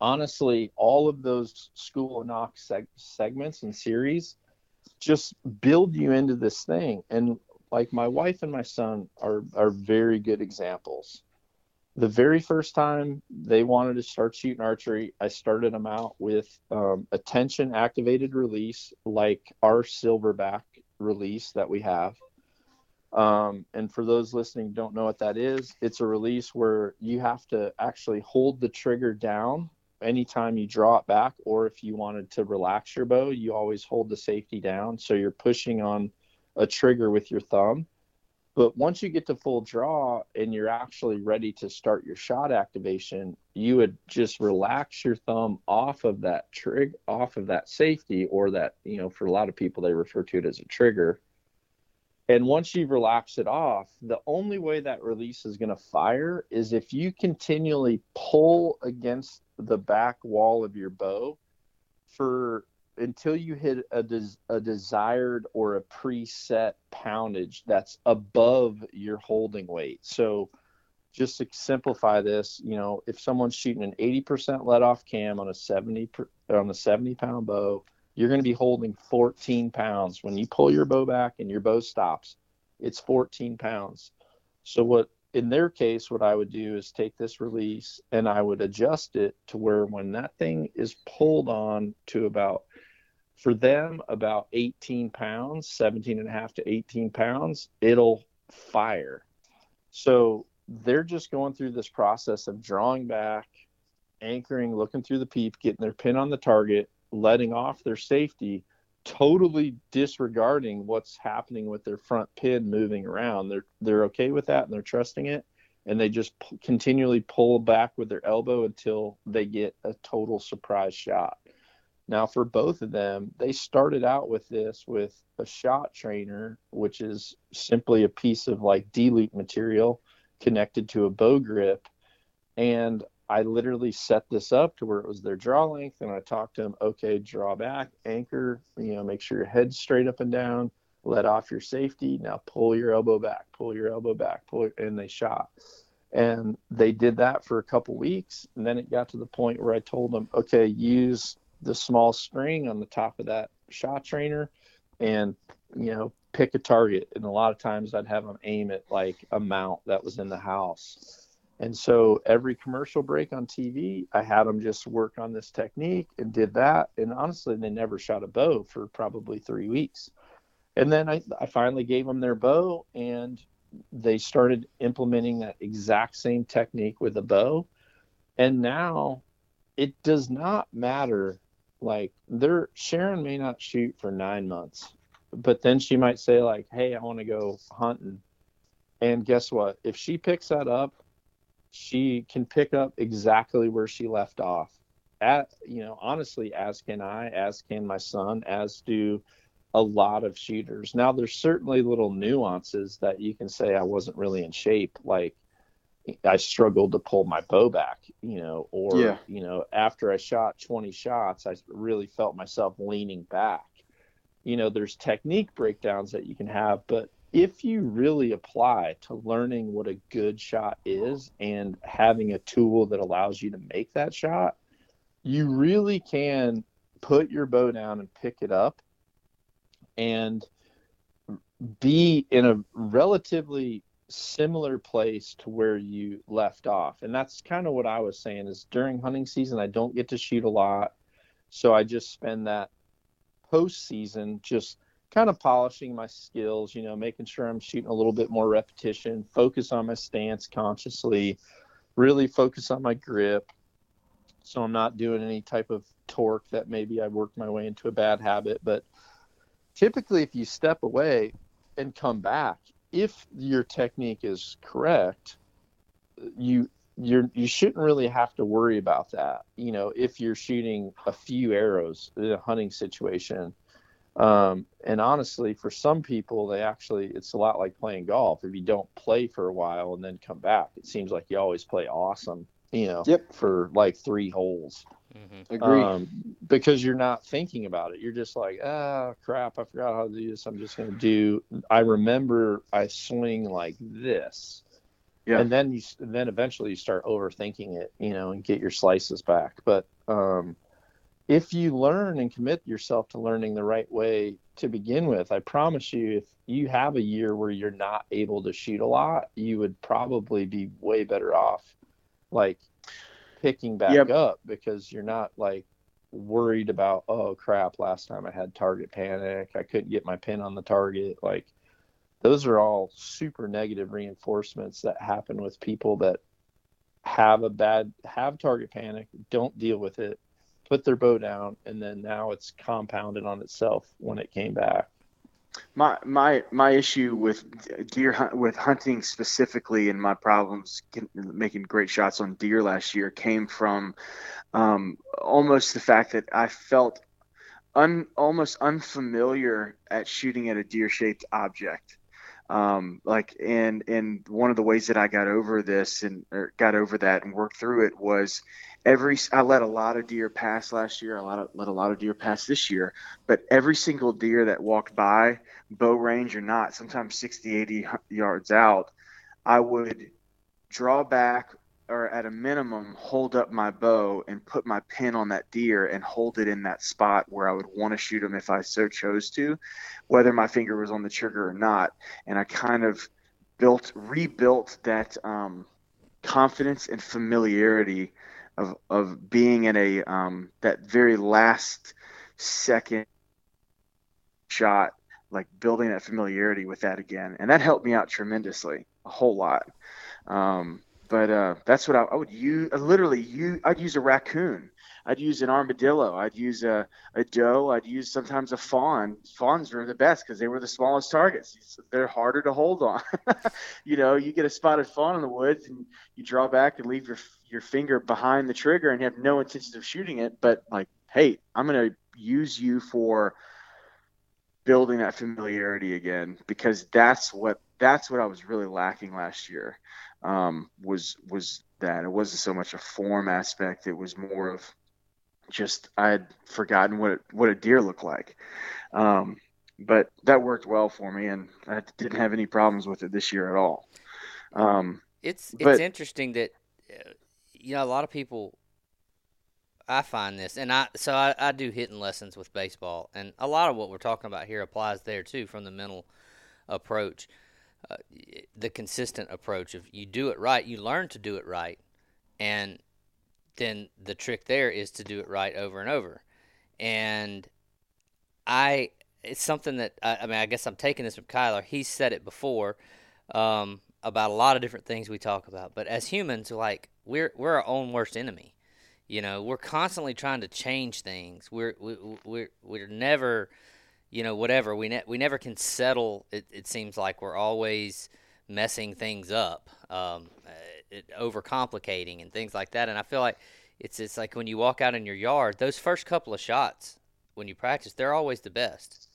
honestly all of those school of nock seg- segments and series just build you into this thing and like my wife and my son are are very good examples the very first time they wanted to start shooting archery, I started them out with um, a tension activated release, like our silverback release that we have. Um, and for those listening don't know what that is, it's a release where you have to actually hold the trigger down anytime you draw it back, or if you wanted to relax your bow, you always hold the safety down. So you're pushing on a trigger with your thumb But once you get to full draw and you're actually ready to start your shot activation, you would just relax your thumb off of that trig off of that safety or that, you know, for a lot of people they refer to it as a trigger. And once you've relaxed it off, the only way that release is going to fire is if you continually pull against the back wall of your bow for until you hit a, des, a desired or a preset poundage that's above your holding weight. So, just to simplify this, you know, if someone's shooting an 80% let off cam on a 70 per, on a 70 pound bow, you're going to be holding 14 pounds. When you pull your bow back and your bow stops, it's 14 pounds. So what in their case, what I would do is take this release and I would adjust it to where when that thing is pulled on to about for them about 18 pounds 17 and a half to 18 pounds it'll fire. So they're just going through this process of drawing back anchoring looking through the peep getting their pin on the target letting off their safety totally disregarding what's happening with their front pin moving around. They're they're okay with that and they're trusting it. And they just p- continually pull back with their elbow until they get a total surprise shot. Now, for both of them, they started out with this with a shot trainer, which is simply a piece of like D-loop material connected to a bow grip. And I literally set this up to where it was their draw length. And I talked to them, okay, draw back, anchor, you know, make sure your head's straight up and down, let off your safety. Now pull your elbow back, pull your elbow back, pull, and they shot. And they did that for a couple weeks. And then it got to the point where I told them, okay, use the small string on the top of that shot trainer and you know pick a target and a lot of times i'd have them aim at like a mount that was in the house and so every commercial break on tv i had them just work on this technique and did that. And honestly they never shot a bow for probably three weeks. And then i, I finally gave them their bow and they started implementing that exact same technique with a bow. And now it does not matter like they're Sharon may not shoot for nine months, but then she might say like, "Hey, I want to go hunting," and guess what? If she picks that up, she can pick up exactly where she left off. At you know, honestly, as can I, as can my son, as do a lot of shooters. Now, there's certainly little nuances that you can say I wasn't really in shape, like I struggled to pull my bow back, you know, or yeah. you know, after I shot 20 shots, I really felt myself leaning back. You know, there's technique breakdowns that you can have, but if you really apply to learning what a good shot is and having a tool that allows you to make that shot, you really can put your bow down and pick it up and be in a relatively similar place to where you left off. And that's kind of what I was saying is during hunting season I don't get to shoot a lot. So I just spend that post season just kind of polishing my skills, you know, making sure I'm shooting a little bit more repetition, focus on my stance consciously, really focus on my grip. So I'm not doing any type of torque that maybe I worked my way into a bad habit. But typically, if you step away and come back, if your technique is correct, you you're you shouldn't really have to worry about that. You know, if you're shooting a few arrows in a hunting situation. Um, and honestly, for some people, they actually it's a lot like playing golf. If you don't play for a while and then come back, it seems like you always play awesome. You know, yep. for like three holes. Mm-hmm. Agree. Um, because you're not thinking about it. You're just like, ah, crap, I forgot how to do this. I'm just going to do. I remember I swing like this. Yeah. And then you, then eventually you start overthinking it, you know, and get your slices back. But um, if you learn and commit yourself to learning the right way to begin with, I promise you, if you have a year where you're not able to shoot a lot, you would probably be way better off. Like picking back yep. up because you're not like worried about oh crap last time i had target panic i couldn't get my pin on the target like those are all super negative reinforcements that happen with people that have a bad have target panic don't deal with it put their bow down and then now it's compounded on itself when it came back my my my issue with deer hunt, with hunting specifically and my problems making great shots on deer last year came from um, almost the fact that I felt un, almost unfamiliar at shooting at a deer shaped object. Um, like and and one of the ways that I got over this and got over that and worked through it was every I let a lot of deer pass last year. I let, let a lot of deer pass this year, but every single deer that walked by, bow range or not, sometimes 60, 80 yards out, I would draw back or at a minimum hold up my bow and put my pin on that deer and hold it in that spot where I would want to shoot him if I so chose to, whether my finger was on the trigger or not. And I kind of built rebuilt that um, confidence and familiarity of of being in a um, that very last second shot, like building that familiarity with that again, and that helped me out tremendously, a whole lot. Um, but uh, that's what I, I would use. Literally, you I'd use a raccoon I'd use an armadillo. I'd use a, a doe. I'd use sometimes a fawn. Fawns were the best because they were the smallest targets. They're harder to hold on. (laughs) you know, you get a spotted fawn in the woods and you draw back and leave your your finger behind the trigger and have no intention of shooting it. But like, hey, I'm gonna use you for building that familiarity again because that's what that's what I was really lacking last year. Um, was was that it wasn't so much a form aspect; it was more of just I had forgotten what it, what a deer looked like. Um, but that worked well for me, and I didn't have any problems with it this year at all. Um, it's it's but, interesting that uh, you know a lot of people. I find this, and I so I, I do hitting lessons with baseball, and a lot of what we're talking about here applies there too, from the mental approach, uh, the consistent approach of you do it right, you learn to do it right, and then the trick there is to do it right over and over. And I, it's something that I, I mean, I guess I'm taking this from Kyler. He's said it before um, about a lot of different things we talk about. But as humans, like we're we're our own worst enemy. You know, we're constantly trying to change things. We're we, we're we're never, you know, whatever. We ne- we never can settle. It, it seems like we're always messing things up. Um, it, overcomplicating and things like that. And I feel like it's it's like when you walk out in your yard, those first couple of shots when you practice, they're always the best.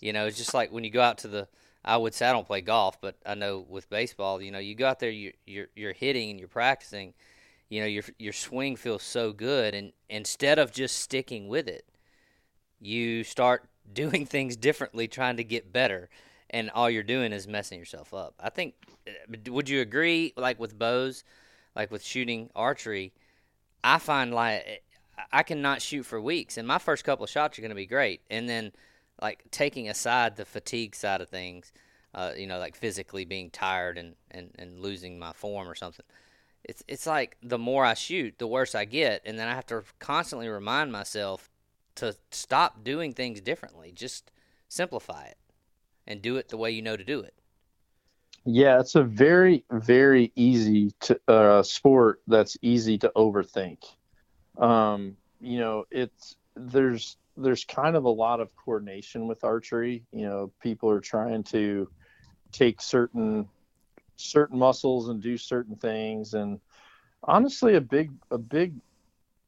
You know, it's just like when you go out to the. I would say I don't play golf, but I know with baseball, you know, you go out there, you, you're you're hitting and you're practicing. You know, your your swing feels so good, and instead of just sticking with it, you start (laughs) doing things differently, trying to get better and all you're doing is messing yourself up. I think. Would you agree? Like with bows, like with shooting archery, I find like I cannot shoot for weeks, and my first couple of shots are going to be great, and then like taking aside the fatigue side of things, uh, you know, like physically being tired and, and, and losing my form or something. It's it's like the more I shoot, the worse I get, and then I have to constantly remind myself to stop doing things differently. Just simplify it and do it the way you know to do it. Yeah, it's a very very easy to, uh, sport that's easy to overthink. Um, you know, it's there's there's kind of a lot of coordination with archery. You know, people are trying to take certain certain muscles and do certain things and honestly a big a big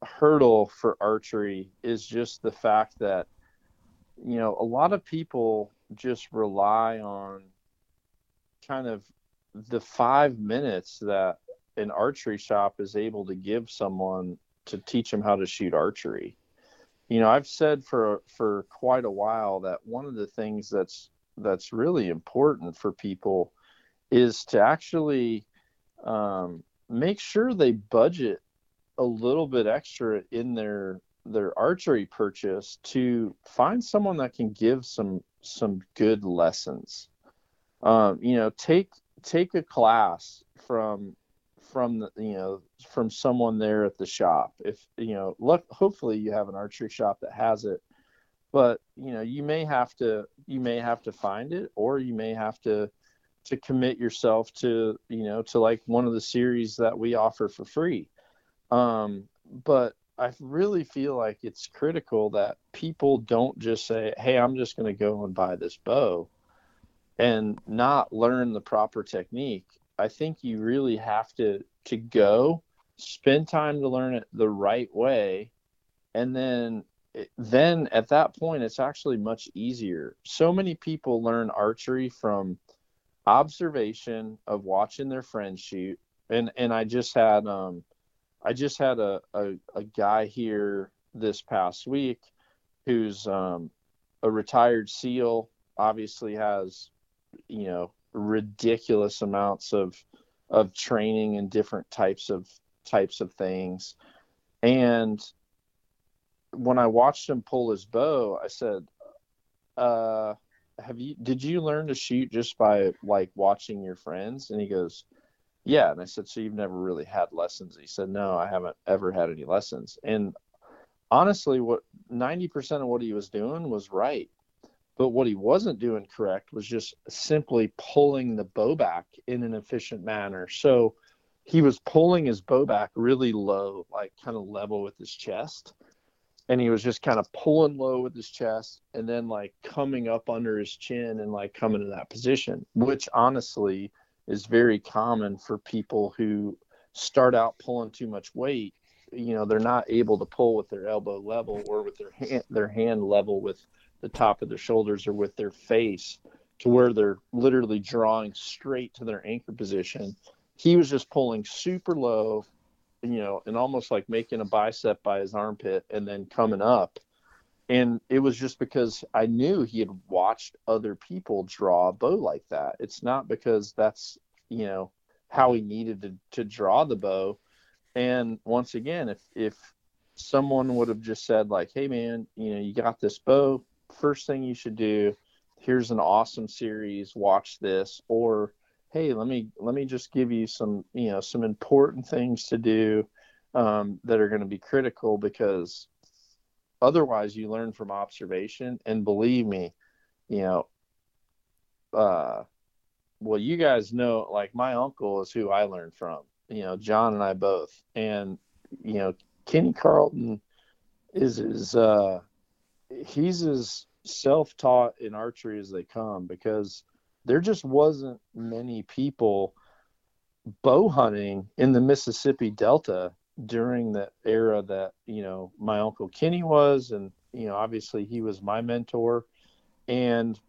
hurdle for archery is just the fact that you know a lot of people just rely on kind of the five minutes that an archery shop is able to give someone to teach them how to shoot archery. You know, I've said for for quite a while that one of the things that's that's really important for people is to actually um, make sure they budget a little bit extra in their their archery purchase to find someone that can give some some good lessons. Um, you know, take take a class from from the, you know from someone there at the shop. If you know, look, hopefully you have an archery shop that has it, but you know you may have to you may have to find it, or you may have to to commit yourself to you know to like one of the series that we offer for free. Um, but I really feel like it's critical that people don't just say, "Hey, I'm just going to go and buy this bow," and not learn the proper technique. I think you really have to to go spend time to learn it the right way, and then then at that point it's actually much easier. So many people learn archery from observation of watching their friends shoot, and and I just had um I just had a, a, a guy here this past week who's um, a retired SEAL, obviously has, you know, ridiculous amounts of of training and different types of types of things. And when I watched him pull his bow, I said, uh, have you did you learn to shoot just by like watching your friends? And he goes, yeah. And I said, so you've never really had lessons? He said, no, I haven't ever had any lessons. And honestly, what 90% of what he was doing was right. But what he wasn't doing correct was just simply pulling the bow back in an efficient manner. So he was pulling his bow back really low, like kind of level with his chest. And he was just kind of pulling low with his chest and then like coming up under his chin and like coming to that position, which honestly – is very common for people who start out pulling too much weight. You know, they're not able to pull with their elbow level or with their hand, their hand level with the top of their shoulders or with their face to where they're literally drawing straight to their anchor position. He was just pulling super low, you know, and almost like making a bicep by his armpit and then coming up and it was just because I knew he had watched other people draw a bow like that. It's not because that's you know how he needed to, to draw the bow. And once again, if if someone would have just said like, "Hey man, you know you got this bow. First thing you should do, here's an awesome series. Watch this." Or, "Hey, let me let me just give you some you know some important things to do." Um, that are going to be critical because otherwise you learn from observation. And believe me you know uh well you guys know like my uncle is who i learned from you know john and i both. And you know kenny carlton is is uh he's as self-taught in archery as they come because there just wasn't many people bow hunting in the mississippi delta during that era that you know my uncle Kenny was, and you know obviously he was my mentor, and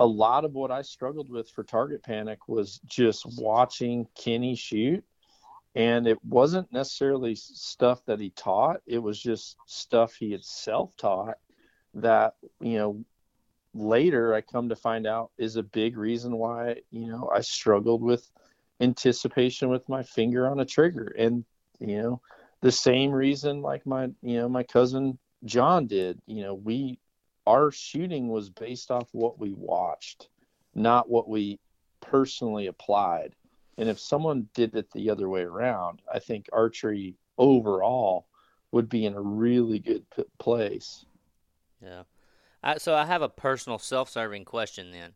a lot of what I struggled with for target panic was just watching Kenny shoot. And it wasn't necessarily stuff that he taught, it was just stuff he had self taught that, you know, later I come to find out is a big reason why, you know, I struggled with anticipation with my finger on a trigger. And you know the same reason like my you know my cousin John did you know we our shooting was based off what we watched not what we personally applied. And if someone did it the other way around i think archery overall would be in a really good place. Yeah. I, so i have a personal self-serving question then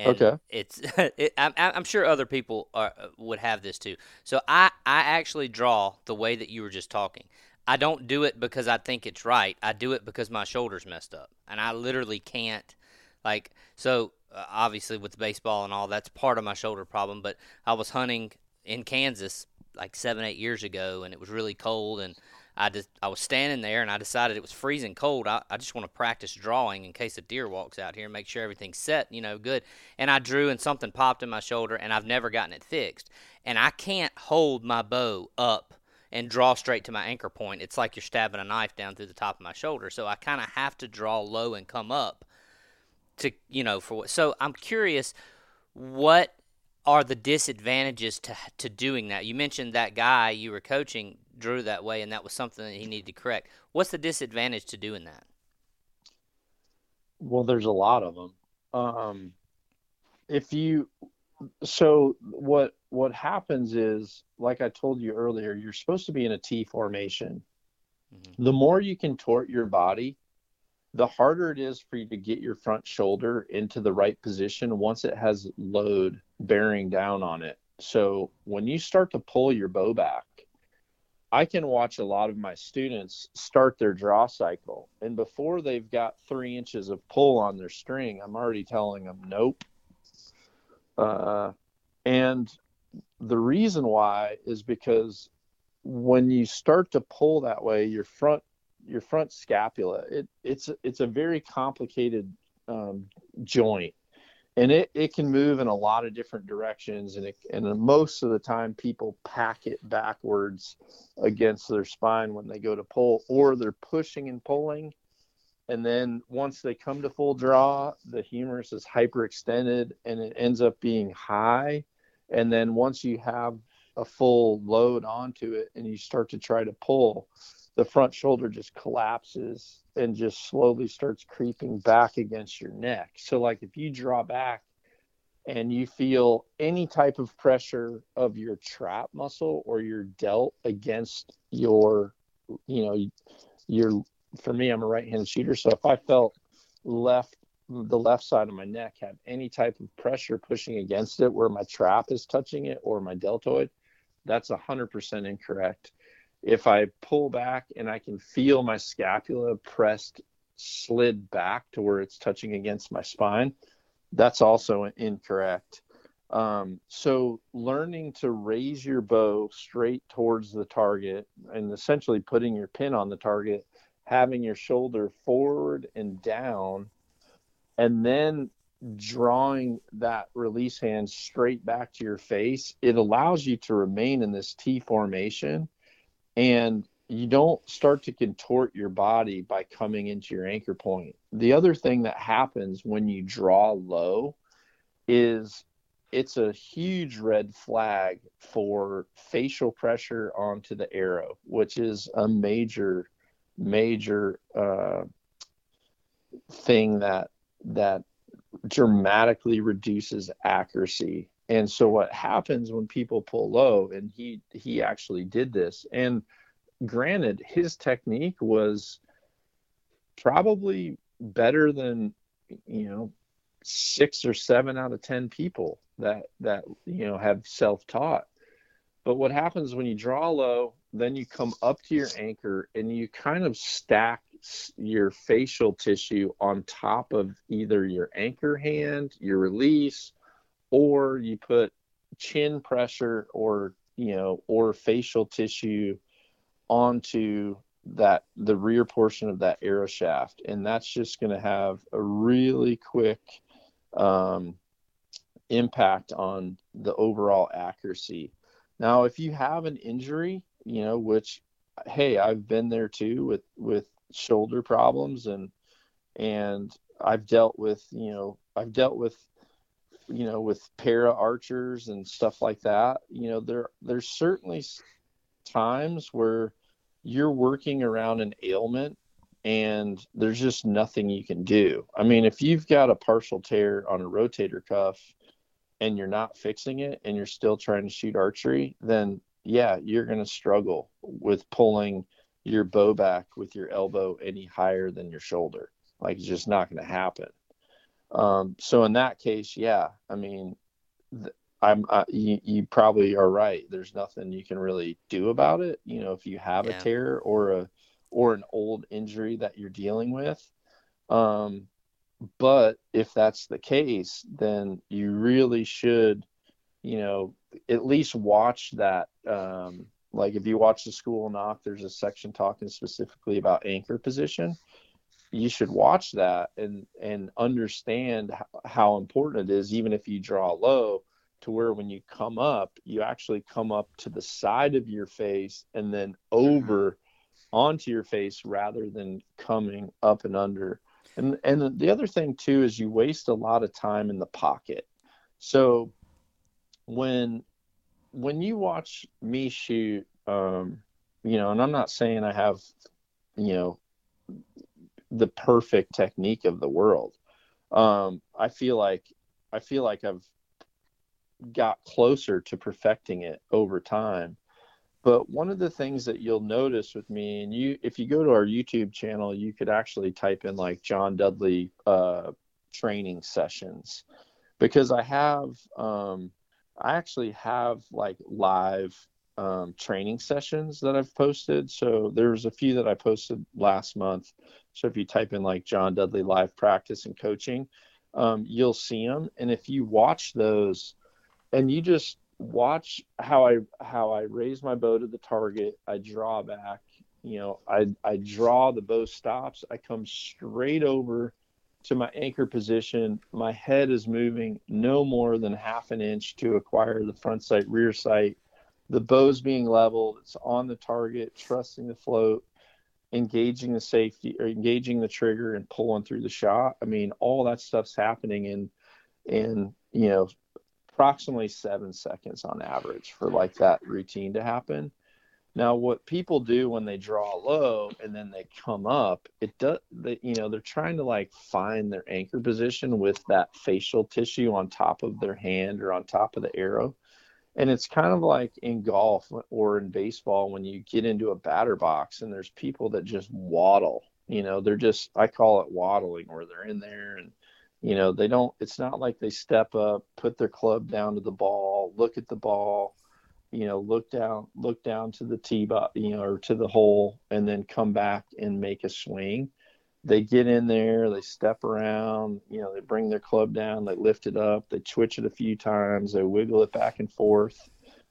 and okay. It's (laughs) it, I'm, I'm sure other people are, would have this too. So I I actually draw the way that you were just talking. I don't do it because I think it's right. I do it because my shoulder's messed up, and I literally can't. Like so, uh, obviously with baseball and all, that's part of my shoulder problem. But I was hunting in Kansas like seven, eight years ago, and it was really cold, and I just I was standing there and I decided it was freezing cold. I, I just want to practice drawing in case a deer walks out here and make sure everything's set, you know, good. And I drew and something popped in my shoulder and I've never gotten it fixed. And I can't hold my bow up and draw straight to my anchor point. It's like you're stabbing a knife down through the top of my shoulder. So I kind of have to draw low and come up to, you know, for what. So I'm curious what are the disadvantages to to doing that? You mentioned that guy you were coaching drew that way, and that was something that he needed to correct. What's the disadvantage to doing that? Well, there's a lot of them. Um, if you so what what happens is like i told you earlier you're supposed to be in a t formation mm-hmm. the more you can contort your body the harder it is for you to get your front shoulder into the right position once it has load bearing down on it so when you start to pull your bow back I can watch a lot of my students start their draw cycle, and before they've got three inches of pull on their string, I'm already telling them nope. Uh, and the reason why is because when you start to pull that way, your front your front scapula it it's it's a very complicated um, joint and it, it can move in a lot of different directions and it, and most of the time people pack it backwards against their spine when they go to pull or they're pushing and pulling. And then once they come to full draw the humerus is hyperextended and it ends up being high. And then once you have a full load onto it and you start to try to pull the front shoulder just collapses and just slowly starts creeping back against your neck. So, like if you draw back and you feel any type of pressure of your trap muscle or your delt against your, you know, your, for me, I'm a right handed shooter. So if I felt left, the left side of my neck have any type of pressure pushing against it where my trap is touching it or my deltoid, that's 100% incorrect if I pull back and I can feel my scapula pressed slid back to where it's touching against my spine, that's also incorrect. Um, so learning to raise your bow straight towards the target and essentially putting your pin on the target, having your shoulder forward and down, and then drawing that release hand straight back to your face, it allows you to remain in this T formation and you don't start to contort your body by coming into your anchor point. The other thing that happens when you draw low is it's a huge red flag for facial pressure onto the arrow, which is a major, major uh, thing that that dramatically reduces accuracy and so what happens when people pull low, and he he actually did this, and granted, his technique was probably better than you know six or seven out of ten people that that you know have self-taught. But what happens when you draw low, then you come up to your anchor and you kind of stack your facial tissue on top of either your anchor hand, your release, or you put chin pressure or you know or facial tissue onto that the rear portion of that arrow shaft. And that's just going to have a really quick um, impact on the overall accuracy. Now if you have an injury you know which hey i've been there too with with shoulder problems and and i've dealt with you know i've dealt with you know, with para archers and stuff like that, you know, there there's certainly times where you're working around an ailment and there's just nothing you can do. I mean, if you've got a partial tear on a rotator cuff and you're not fixing it and you're still trying to shoot archery, then yeah, you're going to struggle with pulling your bow back with your elbow any higher than your shoulder. Like it's just not going to happen. Um, so in that case, yeah, I mean, th- I'm uh, you, you probably are right. There's nothing you can really do about it. You know, if you have yeah. a tear or a or an old injury that you're dealing with. Um, but if that's the case, then you really should, you know, at least watch that. Um, like if you watch the school knock, there's a section talking specifically about anchor position you should watch that and and understand how important it is even if you draw low to where when you come up you actually come up to the side of your face and then over onto your face rather than coming up and under. And and the other thing too is you waste a lot of time in the pocket. So when when you watch me shoot um you know and i'm not saying i have you know the perfect technique of the world. Um, I feel like I feel like I've got closer to perfecting it over time. But one of the things that you'll notice with me, and you, if you go to our YouTube channel, you could actually type in like John Dudley uh, training sessions, because I have, um, I actually have like live um, training sessions that I've posted. So there's a few that I posted last month. So if you type in like John Dudley live practice and coaching, um, you'll see them. And if you watch those, and you just watch how I how I raise my bow to the target, I draw back. You know, I I draw the bow stops. I come straight over to my anchor position. My head is moving no more than half an inch to acquire the front sight, rear sight. The bow's being leveled. It's on the target, trusting the float, engaging the safety or engaging the trigger and pulling through the shot. I mean, all that stuff's happening in in you know approximately seven seconds on average for like that routine to happen. Now, what people do when they draw low and then they come up, it does, they, you know, they're trying to like find their anchor position with that facial tissue on top of their hand or on top of the arrow. And it's kind of like in golf or in baseball when you get into a batter box and there's people that just waddle. You know, they're just, I call it waddling, where they're in there and, you know, they don't, it's not like they step up, put their club down to the ball, look at the ball, you know, look down, look down to the tee, box, you know, or to the hole, and then come back and make a swing. They get in there, they step around, you know, they bring their club down, they lift it up, they twitch it a few times, they wiggle it back and forth.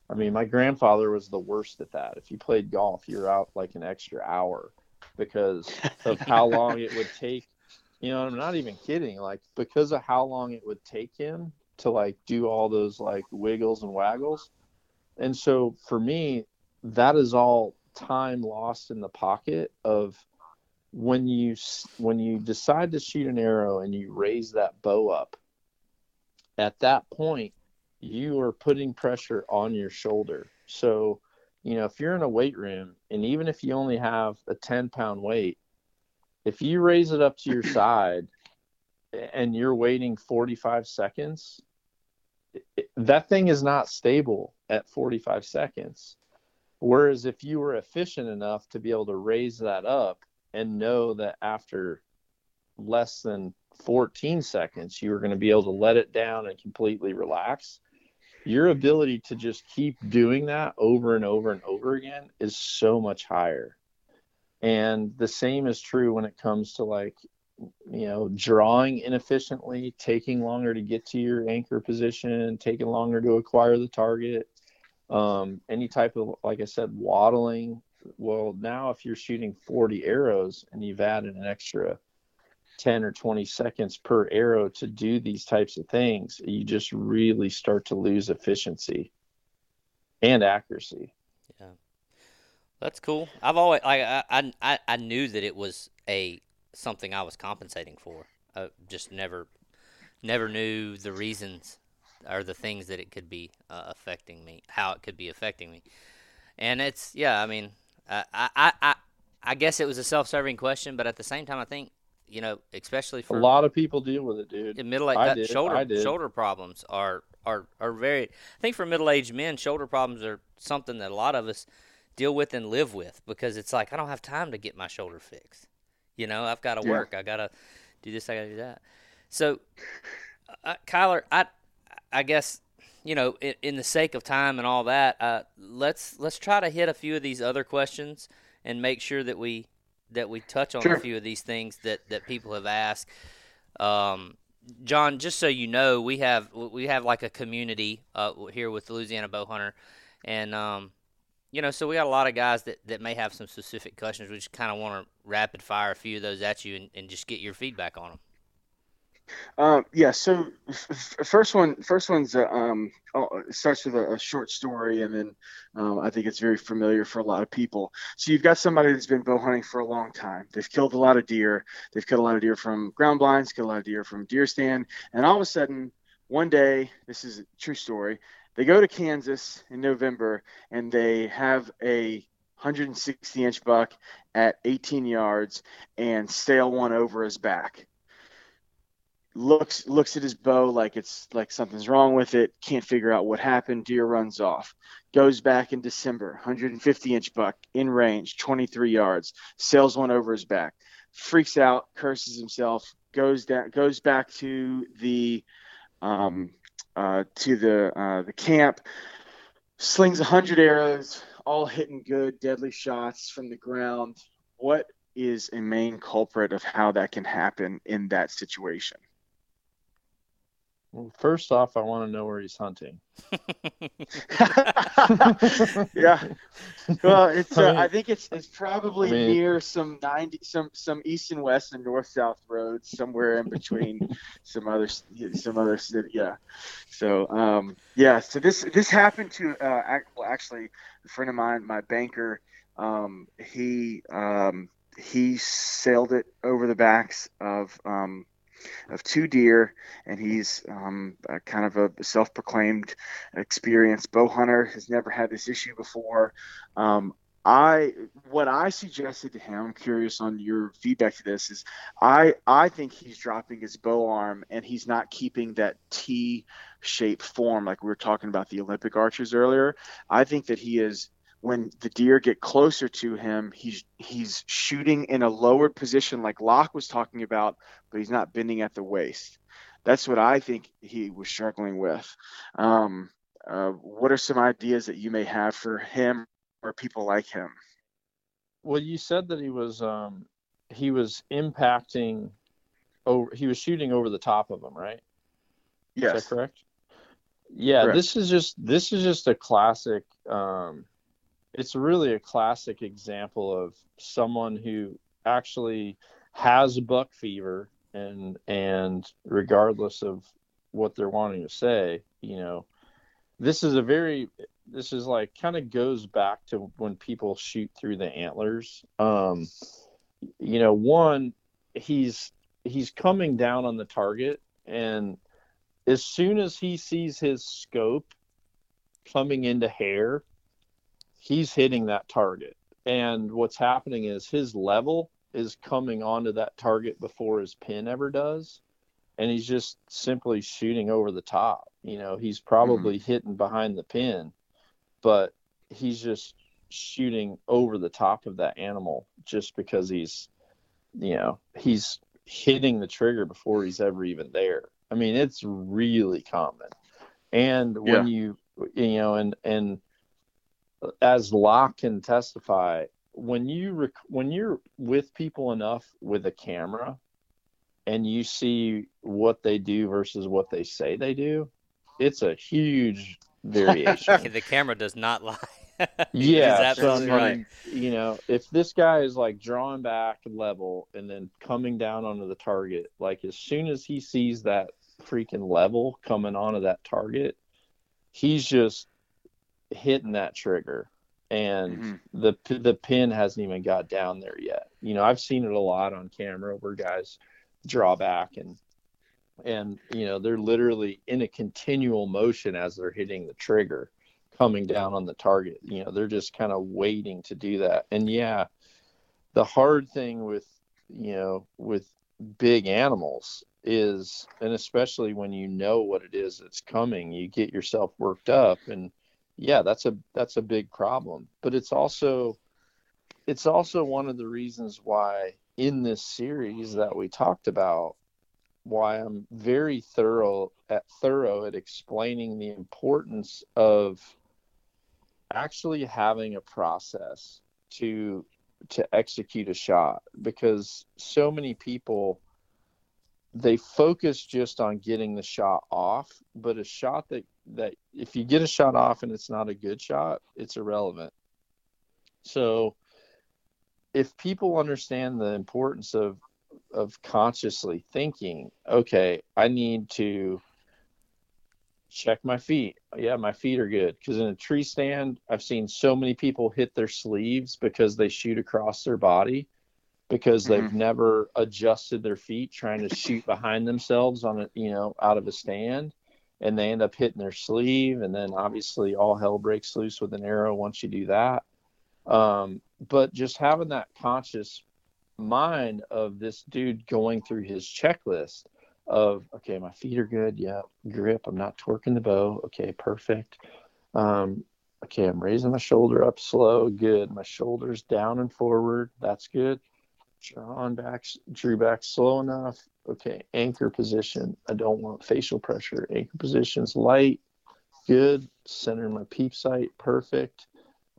I mean, my grandfather was the worst at that. If you played golf, you're out like an extra hour because of how (laughs) long it would take. You know, I'm not even kidding. Like because of how long it would take him to like do all those like wiggles and waggles and so for me, that is all time lost in the pocket of when you when you decide to shoot an arrow and you raise that bow up. At that point, you are putting pressure on your shoulder. So, you know, if you're in a weight room and even if you only have a 10 pound weight, if you raise it up to your (clears throat) side and you're waiting 45 seconds, that thing is not stable at 45 seconds. Whereas if you were efficient enough to be able to raise that up and know that after less than 14 seconds, you are going to be able to let it down and completely relax, your ability to just keep doing that over and over and over again is so much higher. And the same is true when it comes to like you know, drawing inefficiently, taking longer to get to your anchor position, taking longer to acquire the target, um, any type of, like I said, waddling. Well, now if you're shooting 40 arrows and you've added an extra 10 or 20 seconds per arrow to do these types of things, you just really start to lose efficiency and accuracy. Yeah. That's cool. I've always I I I I knew that it was a something I was compensating for. I just never never knew the reasons or the things that it could be uh, affecting me, how it could be affecting me. And it's yeah, I mean, I I I, I guess it was a self-serving question, but at the same time, I think you know, especially for a lot of people deal with it, dude. Middle age, shoulder shoulder problems are are are very. I think for middle aged men, shoulder problems are something that a lot of us deal with and live with because it's like I don't have time to get my shoulder fixed. You know, I've got to yeah. work. I got to do this. I got to do that. So, uh, Kyler, I, I guess, you know, in, in, the sake of time and all that, uh, let's let's try to hit a few of these other questions and make sure that we that we touch on sure. a few of these things that that people have asked. Um, John, just so you know, we have we have like a community uh, here with Louisiana Bowhunter, and um, you know, so we got a lot of guys that, that may have some specific questions. We just kind of want to rapid fire a few of those at you and, and just get your feedback on them. Um, yeah. So f- first one, first one's um, oh, starts with a, a, short story, and then um, I think it's very familiar for a lot of people. So you've got somebody that's been bow hunting for a long time. They've killed a lot of deer. They've killed a lot of deer from ground blinds, killed a lot of deer from deer stand, and all of a sudden, one day, this is a true story. They go to Kansas in November and they have a 160 inch buck at 18 yards and sail one over his back. Looks looks at his bow like it's like something's wrong with it. Can't figure out what happened. Deer runs off. Goes back in December. 150 inch buck in range, 23 yards. Sails one over his back. Freaks out. Curses himself. Goes down. Goes back to the um, uh, to the uh, the camp, slings 100 arrows, all hitting good, deadly shots from the ground. What is a main culprit of how that can happen in that situation? Well, first off, I want to know where he's hunting. (laughs) (laughs) yeah. Well, it's. Uh, I, mean, I, think it's it's probably I mean, near some ninety some some east and west and north south roads somewhere in between some other some other city. Yeah. So um yeah. So this this happened to uh well, actually a friend of mine, my banker. Um, he um he sailed it over the backs of um of two deer, and he's um, kind of a self-proclaimed experienced bow hunter. Has never had this issue before. Um, I what I suggested to him, I'm curious on your feedback to this, is I I think he's dropping his bow arm and he's not keeping that T shaped form like we were talking about the Olympic archers earlier. I think that he is when the deer get closer to him, he's he's shooting in a lowered position like Locke was talking about, but he's not bending at the waist. That's what I think he was struggling with. Um, uh, what are some ideas that you may have for him or people like him? Well, you said that he was um, he was impacting over he was shooting over the top of him, right? Yes. Is that correct? Yeah, correct. this is just this is just a classic um, it's really a classic example of someone who actually has buck fever and and regardless of what they're wanting to say you know this is a very this is like kind of goes back to when people shoot through the antlers. Um you know one he's he's coming down on the target and as soon as he sees his scope coming into hair he's hitting that target. And what's happening is his level is coming onto that target before his pin ever does. And he's just simply shooting over the top. You know, he's probably mm hitting behind the pin, but he's just shooting over the top of that animal just because he's, you know, he's hitting the trigger before he's ever even there. I mean, it's really common. And when yeah. you, you know, and, and, as Locke can testify, when you rec- when you're with people enough with a camera and you see what they do versus what they say they do, it's a huge (laughs) variation. the camera does not lie. (laughs) yeah, so, I mean, right. You know, if this guy is like drawing back level and then coming down onto the target, like as soon as he sees that freaking level coming onto that target, he's just hitting that trigger and mm-hmm. the the pin hasn't even got down there yet. You know, I've seen it a lot on camera where guys draw back and and you know they're literally in a continual motion as they're hitting the trigger coming down on the target you know they're just kind of waiting to do that and yeah the hard thing with you know with big animals is and especially when you know what it is that's coming you get yourself worked up and yeah, that's a that's a big problem. But it's also it's also one of the reasons why in this series that we talked about why I'm very thorough at thorough at explaining the importance of actually having a process to to execute a shot because so many people they focus just on getting the shot off but a shot that that if you get a shot off and it's not a good shot, it's irrelevant. So if people understand the importance of of consciously thinking, okay, I need to check my feet. Yeah, my feet are good. Because in a tree stand, I've seen so many people hit their sleeves because they shoot across their body because mm-hmm. they've never adjusted their feet trying to shoot behind themselves on a you know out of a stand. And they end up hitting their sleeve. And then obviously all hell breaks loose with an arrow once you do that. Um, but just having that conscious mind of this dude going through his checklist of okay my feet are good. Yeah grip. I'm not torquing the bow. Okay perfect. Um, okay i'm raising my shoulder up slow. Good. My shoulders down and forward. That's good drawn back drew back slow enough okay, anchor position. I don't want facial pressure. Anchor position's light. good. Center my peep sight, perfect.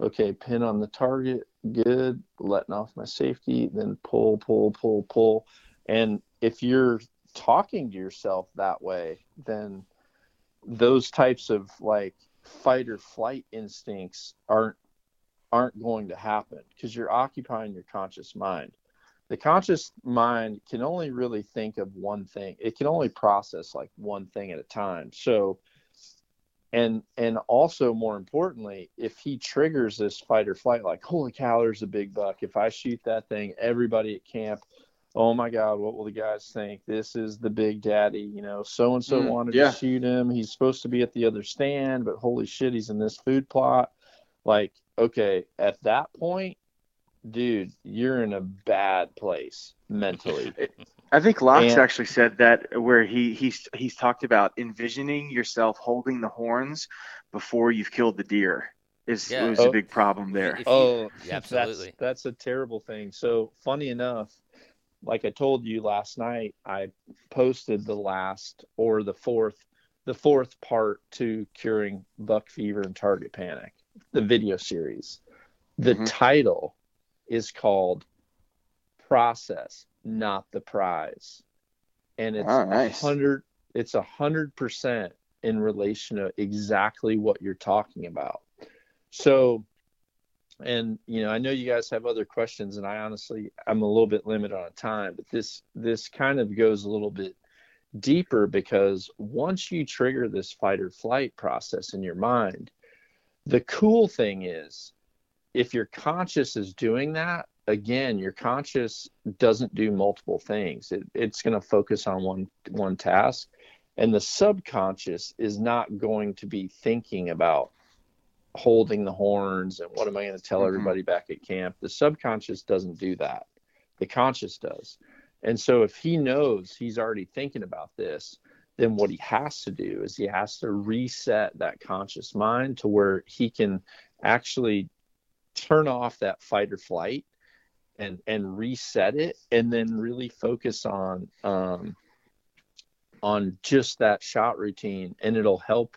Okay, pin on the target, good. Letting off my safety, then pull, pull, pull, pull. And if you're talking to yourself that way, then those types of like fight or flight instincts aren't aren't going to happen because you're occupying your conscious mind. The conscious mind can only really think of one thing. It can only process like one thing at a time. So and and also more importantly, if he triggers this fight or flight like holy cow, there's a big buck. If I shoot that thing, everybody at camp oh my god what will the guys think this is the big daddy you know so and so wanted yeah. to shoot him he's supposed to be at the other stand but holy shit he's in this food plot like okay at that point dude you're in a bad place mentally (laughs) i think locks and, actually said that where he he's he's talked about envisioning yourself holding the horns before you've killed the deer is yeah. was oh, a big problem there oh (laughs) yeah, absolutely that's, that's a terrible thing so funny enough like I told you last night, I posted the last or the fourth the fourth part to curing buck fever and target panic, the video series. The mm-hmm. title is called Process, Not the Prize. And it's oh, nice. hundred it's a hundred percent in relation to exactly what you're talking about. So and you know i know you guys have other questions and i honestly i'm a little bit limited on time but this this kind of goes a little bit deeper because once you trigger this fight or flight process in your mind the cool thing is if your conscious is doing that again your conscious doesn't do multiple things it, it's going to focus on one one task and the subconscious is not going to be thinking about holding the horns and what am I going to tell mm-hmm. everybody back at camp. The subconscious doesn't do that. The conscious does. And so if he knows he's already thinking about this, then what he has to do is he has to reset that conscious mind to where he can actually turn off that fight or flight and and reset it and then really focus on um on just that shot routine and it'll help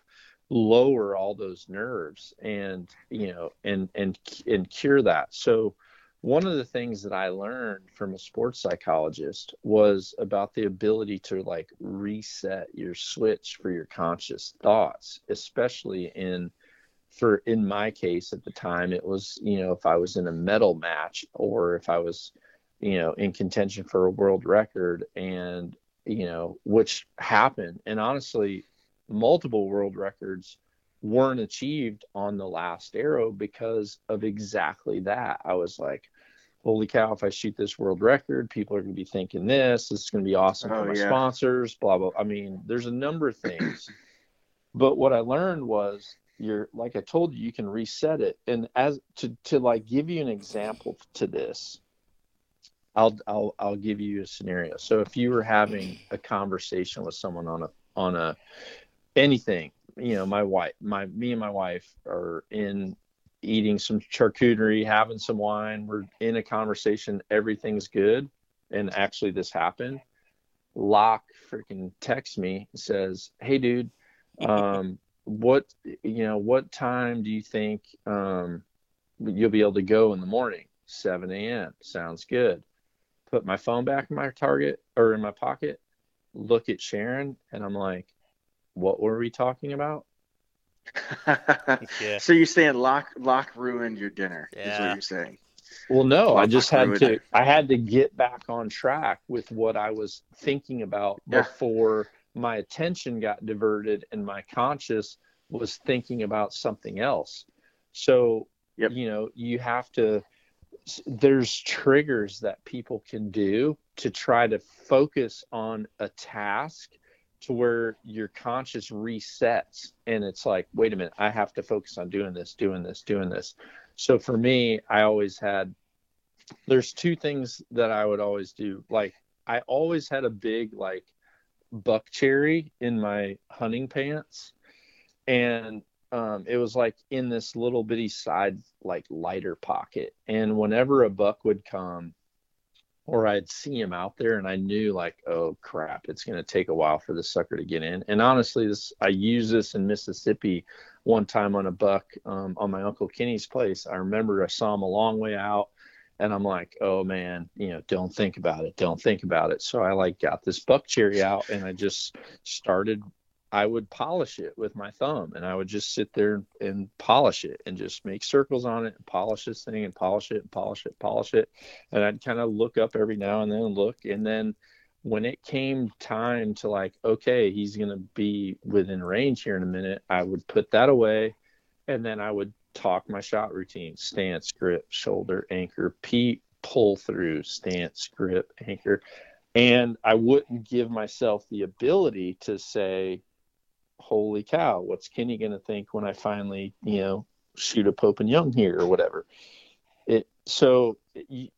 lower all those nerves and you know and and and cure that. So one of the things that i learned from a sports psychologist was about the ability to like reset your switch for your conscious thoughts especially in for in my case at the time it was you know if i was in a medal match or if i was you know in contention for a world record and you know which happened and honestly multiple world records weren't achieved on the last arrow because of exactly that. I was like, holy cow, if I shoot this world record, people are going to be thinking this. This is going to be awesome oh, for my yeah. sponsors, blah, blah. I mean, there's a number of things. (clears throat) but what I learned was you're like I told you, you can reset it. And as to, to like give you an example to this, I'll, I'll, I'll give you a scenario. So if you were having a conversation with someone on a, on a anything. You know, my wife, my me and my wife are in eating some charcuterie, having some wine. We're in a conversation. Everything's good. And actually, this happened. Locke freaking texts me says, "Hey, dude, (laughs) um, what you know? What time do you think um, you'll be able to go in the morning? 7 a.m. Sounds good. Put my phone back in my target or in my pocket. Look at Sharon, and I'm like, what were we talking about? yeah. (laughs) So you're saying Locke Locke ruined your dinner? Yeah. Is what you're saying? Well, no, Locke I just had to. It. I had to get back on track with what I was thinking about yeah. before my attention got diverted and my conscious was thinking about something else. So yep. you know, you have to. There's triggers that people can do to try to focus on a task to where your conscious resets and it's like wait a minute i have to focus on doing this doing this doing this so for me i always had there's two things that i would always do like i always had a big like buck cherry in my hunting pants and um, it was like in this little bitty side like lighter pocket and whenever a buck would come or I'd see him out there and I knew like, oh crap, it's going to take a while for the sucker to get in. And honestly, this I used this in Mississippi one time on a buck um, on my uncle Kenny's place. I remember I saw him a long way out, and I'm like, oh man, you know, don't think about it, don't think about it. So I like got this buck cherry out and I just started I would polish it with my thumb and I would just sit there and polish it and just make circles on it and polish this thing and polish it and polish it, polish it. And I'd kind of look up every now and then and look. And then when it came time to like, okay, he's going to be within range here in a minute, I would put that away and then I would talk my shot routine stance, grip, shoulder, anchor, peep, pull through, stance, grip, anchor. And I wouldn't give myself the ability to say, holy cow, what's Kenny going to think when I finally, you know, shoot a Pope and Young here or whatever? It so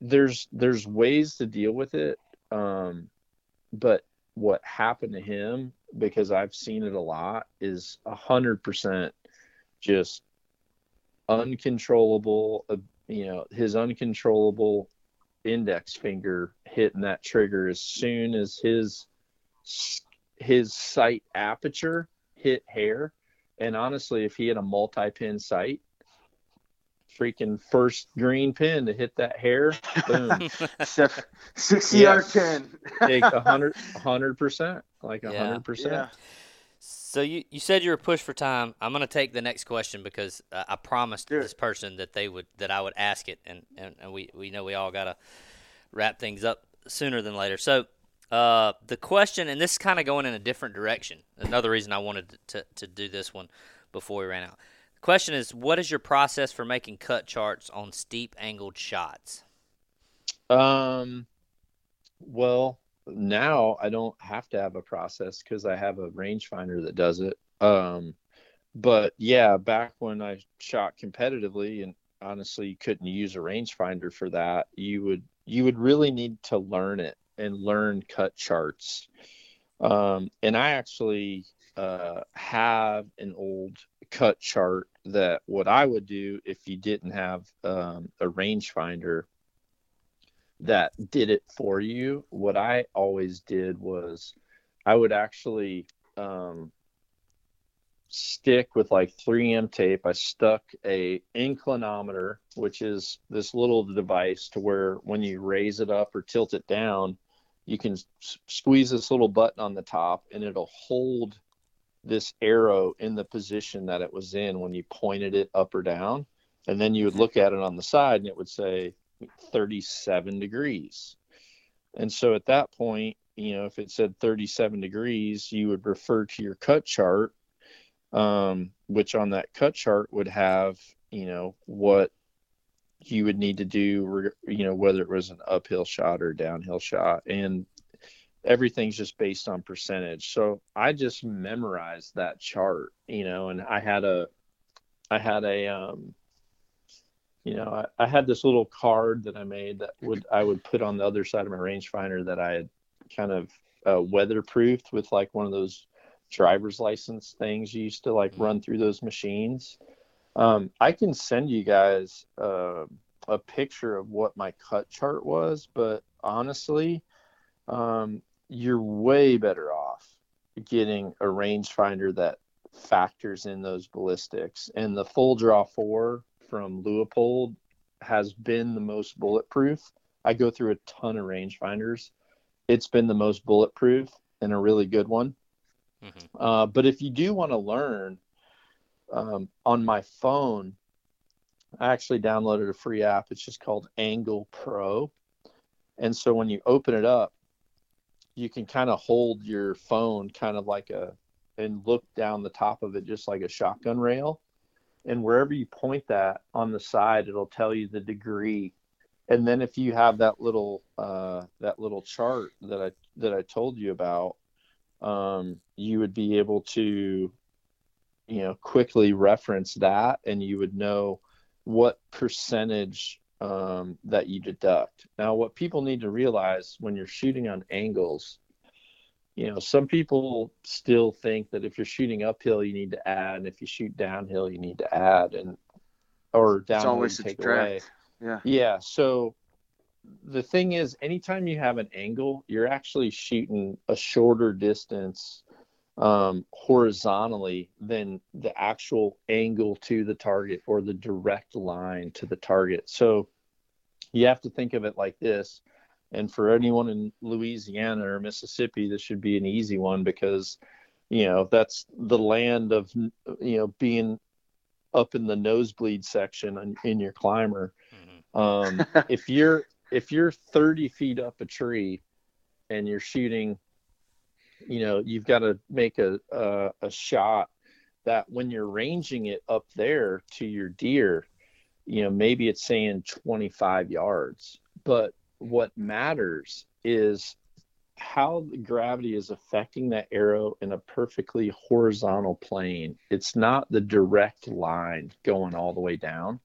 there's there's ways to deal with it, um, but what happened to him because I've seen it a lot is a hundred percent just uncontrollable. Uh, you know, his uncontrollable index finger hitting that trigger as soon as his his sight aperture hit hair. And honestly, if he had a multi-pin sight, freaking first green pin to hit that hair, boom, (laughs) sixty yeah. ten, take a hundred, (laughs) hundred percent, like a hundred percent. So you, you said you were pushed for time. I'm going to take the next question because uh, I promised this person that they would that I would ask it, and, and, and we, we know we all got to wrap things up sooner than later. So uh, the question, and this is kind of going in a different direction. Another reason I wanted to, to do this one before we ran out. The question is, what is your process for making cut charts on steep angled shots? Um, well, now I don't have to have a process because I have a rangefinder that does it. Um, but yeah, back when I shot competitively, and honestly, you couldn't use a rangefinder for that. You would you would really need to learn it and learn cut charts. Um, and I actually uh, have an old cut chart that what I would do if you didn't have um, a rangefinder that did it for you. What I always did was I would actually um, stick with like 3M tape. I stuck a inclinometer, which is this little device to where when you raise it up or tilt it down, you can s- squeeze this little button on the top and it'll hold this arrow in the position that it was in when you pointed it up or down and then you would look at it on the side and it would say 37 degrees and so at that point you know if it said 37 degrees you would refer to your cut chart um, which on that cut chart would have you know what you would need to do, you know, whether it was an uphill shot or downhill shot. And everything's just based on percentage. So I just memorized that chart, you know, and I had a, I had a, um, you know, I, I had this little card that I made that would, I would put on the other side of my rangefinder that I had kind of uh, weatherproofed with like one of those driver's license things you used to like run through those machines. Um, I can send you guys uh, a picture of what my cut chart was, but honestly, um, you're way better off getting a rangefinder that factors in those ballistics. And the full draw four from Leupold has been the most bulletproof. I go through a ton of rangefinders. It's been the most bulletproof and a really good one. Mm-hmm. Uh, but if you do want to learn, um, on my phone, I actually downloaded a free app. It's just called Angle Pro. And so when you open it up, you can kind of hold your phone kind of like a, and look down the top of it just like a shotgun rail. And wherever you point that on the side, it'll tell you the degree. And then if you have that little uh, that little chart that I that I told you about, um, you would be able to you know quickly reference that and you would know what percentage um, that you deduct now what people need to realize when you're shooting on angles you know some people still think that if you're shooting uphill you need to add and if you shoot downhill you need to add and or downhill take away yeah yeah so the thing is, anytime you have an angle, you're actually shooting a shorter distance um, horizontally than the actual angle to the target or the direct line to the target. So you have to think of it like this. And for anyone in Louisiana or Mississippi, this should be an easy one because, you know, that's the land of, you know, being up in the nosebleed section in, in your climber. Mm-hmm. Um, (laughs) if you're if you're 30 feet up a tree and you're shooting, you know, you've got to make a, a, a shot that when you're ranging it up there to your deer, you know, maybe it's saying 25 yards, but what matters is how gravity is affecting that arrow in a perfectly horizontal plane. It's not the direct line going all the way down.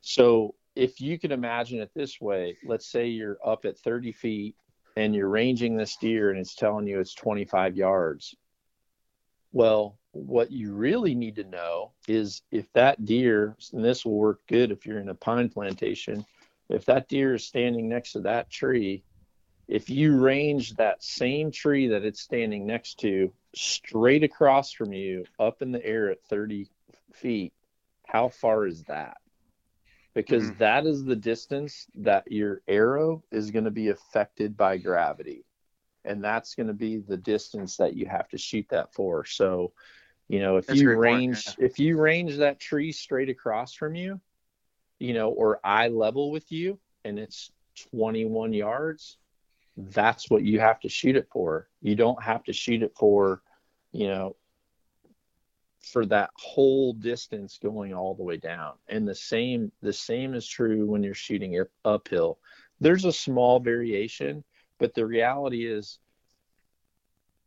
So if you can imagine it this way, let's say you're up at 30 feet and you're ranging this deer and it's telling you it's 25 yards. Well, what you really need to know is if that deer, and this will work good if you're in a pine plantation, if that deer is standing next to that tree, if you range that same tree that it's standing next to straight across from you up in the air at 30 feet, how far is that? because mm-hmm. that is the distance that your arrow is going to be affected by gravity and that's going to be the distance that you have to shoot that for so you know if that's you range point, yeah. if you range that tree straight across from you you know or eye level with you and it's 21 yards that's what you have to shoot it for you don't have to shoot it for you know for that whole distance going all the way down. And the same the same is true when you're shooting uphill. There's a small variation, but the reality is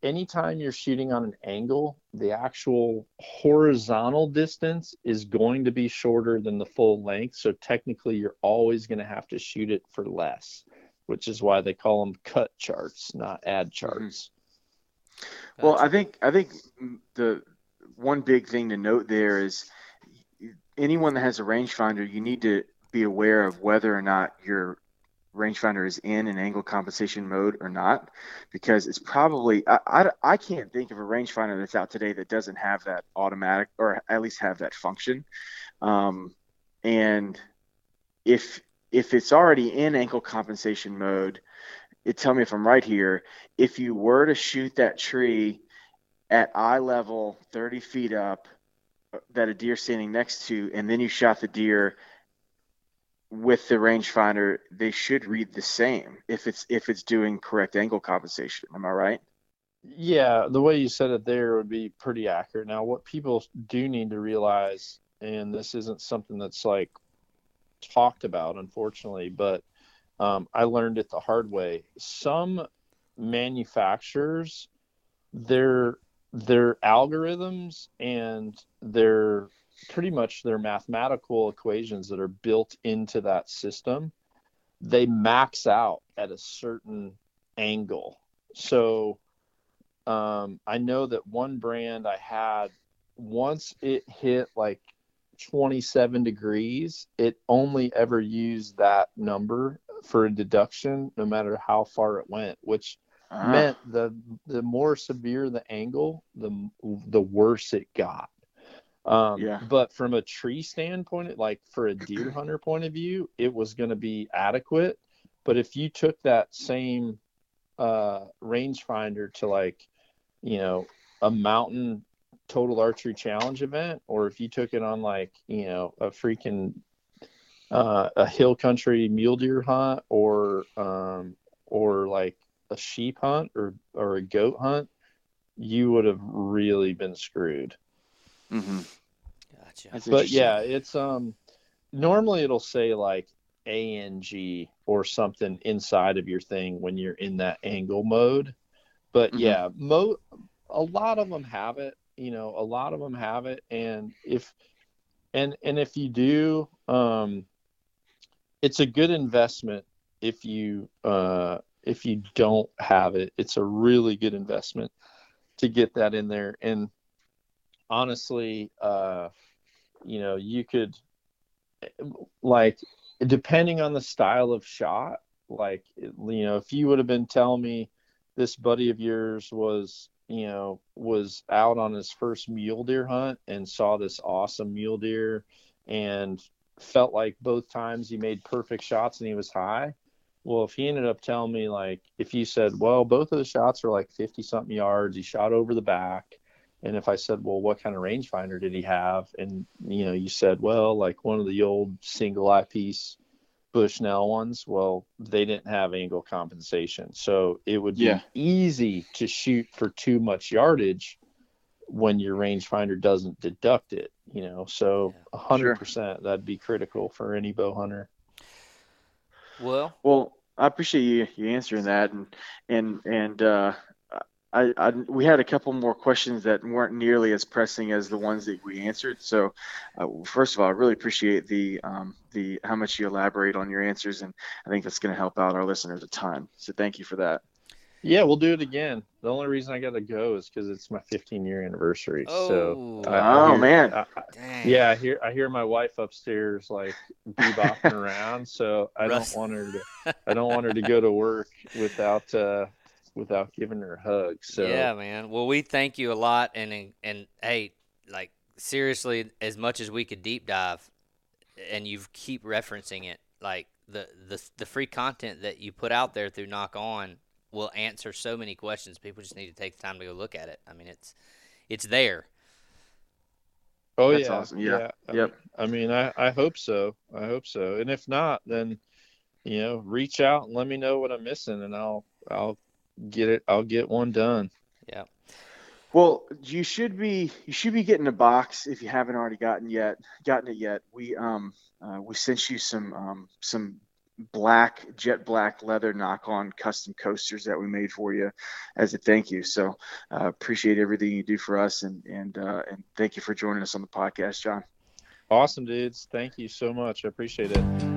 anytime you're shooting on an angle, the actual horizontal distance is going to be shorter than the full length. So technically, you're always going to have to shoot it for less, which is why they call them cut charts, not ad mm-hmm. charts. Well, I think I think the one big thing to note there is anyone that has a rangefinder, you need to be aware of whether or not your rangefinder is in an angle compensation mode or not, because it's probably I, I, I can't think of a rangefinder that's out today that doesn't have that automatic or at least have that function. Um, and if if it's already in angle compensation mode, it tell me if I'm right here. If you were to shoot that tree at eye level, 30 feet up, uh, that a deer standing next to, and then you shot the deer with the rangefinder, they should read the same if it's if it's doing correct angle compensation. Am I right? Yeah, the way you said it there would be pretty accurate. Now, what people do need to realize, and this isn't something that's like talked about, unfortunately, but um, I learned it the hard way. Some manufacturers, their their algorithms and their pretty much their mathematical equations that are built into that system they max out at a certain angle so um, i know that one brand i had once it hit like 27 degrees it only ever used that number for a deduction no matter how far it went which uh-huh. meant the the more severe the angle, the the worse it got. Um, yeah. But from a tree standpoint, like for a deer (clears throat) hunter point of view, it was going to be adequate. But if you took that same uh, rangefinder to like, you know, a mountain total archery challenge event, or if you took it on like, you know, a freaking uh, a hill country mule deer hunt, or um, or like a sheep hunt or or a goat hunt, you would have really been screwed. Mm-hmm. Gotcha. but yeah, it's um normally it'll say like ANG or something inside of your thing when you're in that angle mode. But mm-hmm. yeah, mo a lot of them have it. You know, a lot of them have it, and if and and if you do, um, it's a good investment if you uh if you don't have it, it's a really good investment to get that in there. And honestly, uh, you know, you could like depending on the style of shot, like you know, if you would have been telling me this buddy of yours was you know was out on his first mule deer hunt and saw this awesome mule deer and felt like both times he made perfect shots and he was high well if he ended up telling me like if you said well both of the shots are like 50 something yards he shot over the back and if i said well what kind of rangefinder did he have and you know you said well like one of the old single eyepiece Bushnell ones, well, they didn't have angle compensation. So it would be Yeah. easy to shoot for too much yardage when your rangefinder doesn't deduct it, you know. So a hundred percent that'd be critical for any bow hunter. Well, Well, I appreciate you you answering that, and and and uh, I, I we had a couple more questions that weren't nearly as pressing as the ones that we answered. So, uh, first of all, I really appreciate the um, the how much you elaborate on your answers, and I think that's going to help out our listeners a ton. So, thank you for that. Yeah, we'll do it again. The only reason I got to go is because it's my 15 year anniversary. Oh. so, I- I Oh, hear- man. I- yeah, I hear I hear my wife upstairs like bebopping (laughs) around, so I Russ- don't want her to I don't want her to go to work without uh without giving her a hug. So Yeah, man. Well, we thank you a lot, and and hey, like seriously, as much as we could deep dive, and you keep referencing it, like the the the free content that you put out there through Nock On will answer so many questions. People just need to take the time to go look at it. I mean, it's it's there. Oh That's yeah, awesome. Yeah. I Yep. mean- I mean, I I hope so. I hope so. And if not, then you know, reach out and let me know what I'm missing, and I'll I'll get it. I'll get one done. Yeah. Well, you should be you should be getting a box if you haven't already gotten yet gotten it yet. We um uh, we sent you some um some black jet black leather Nock On custom coasters that we made for you as a thank you. So uh, appreciate everything you do for us and and uh, and thank you for joining us on the podcast, John. Awesome, dudes. Thank you so much. I appreciate it.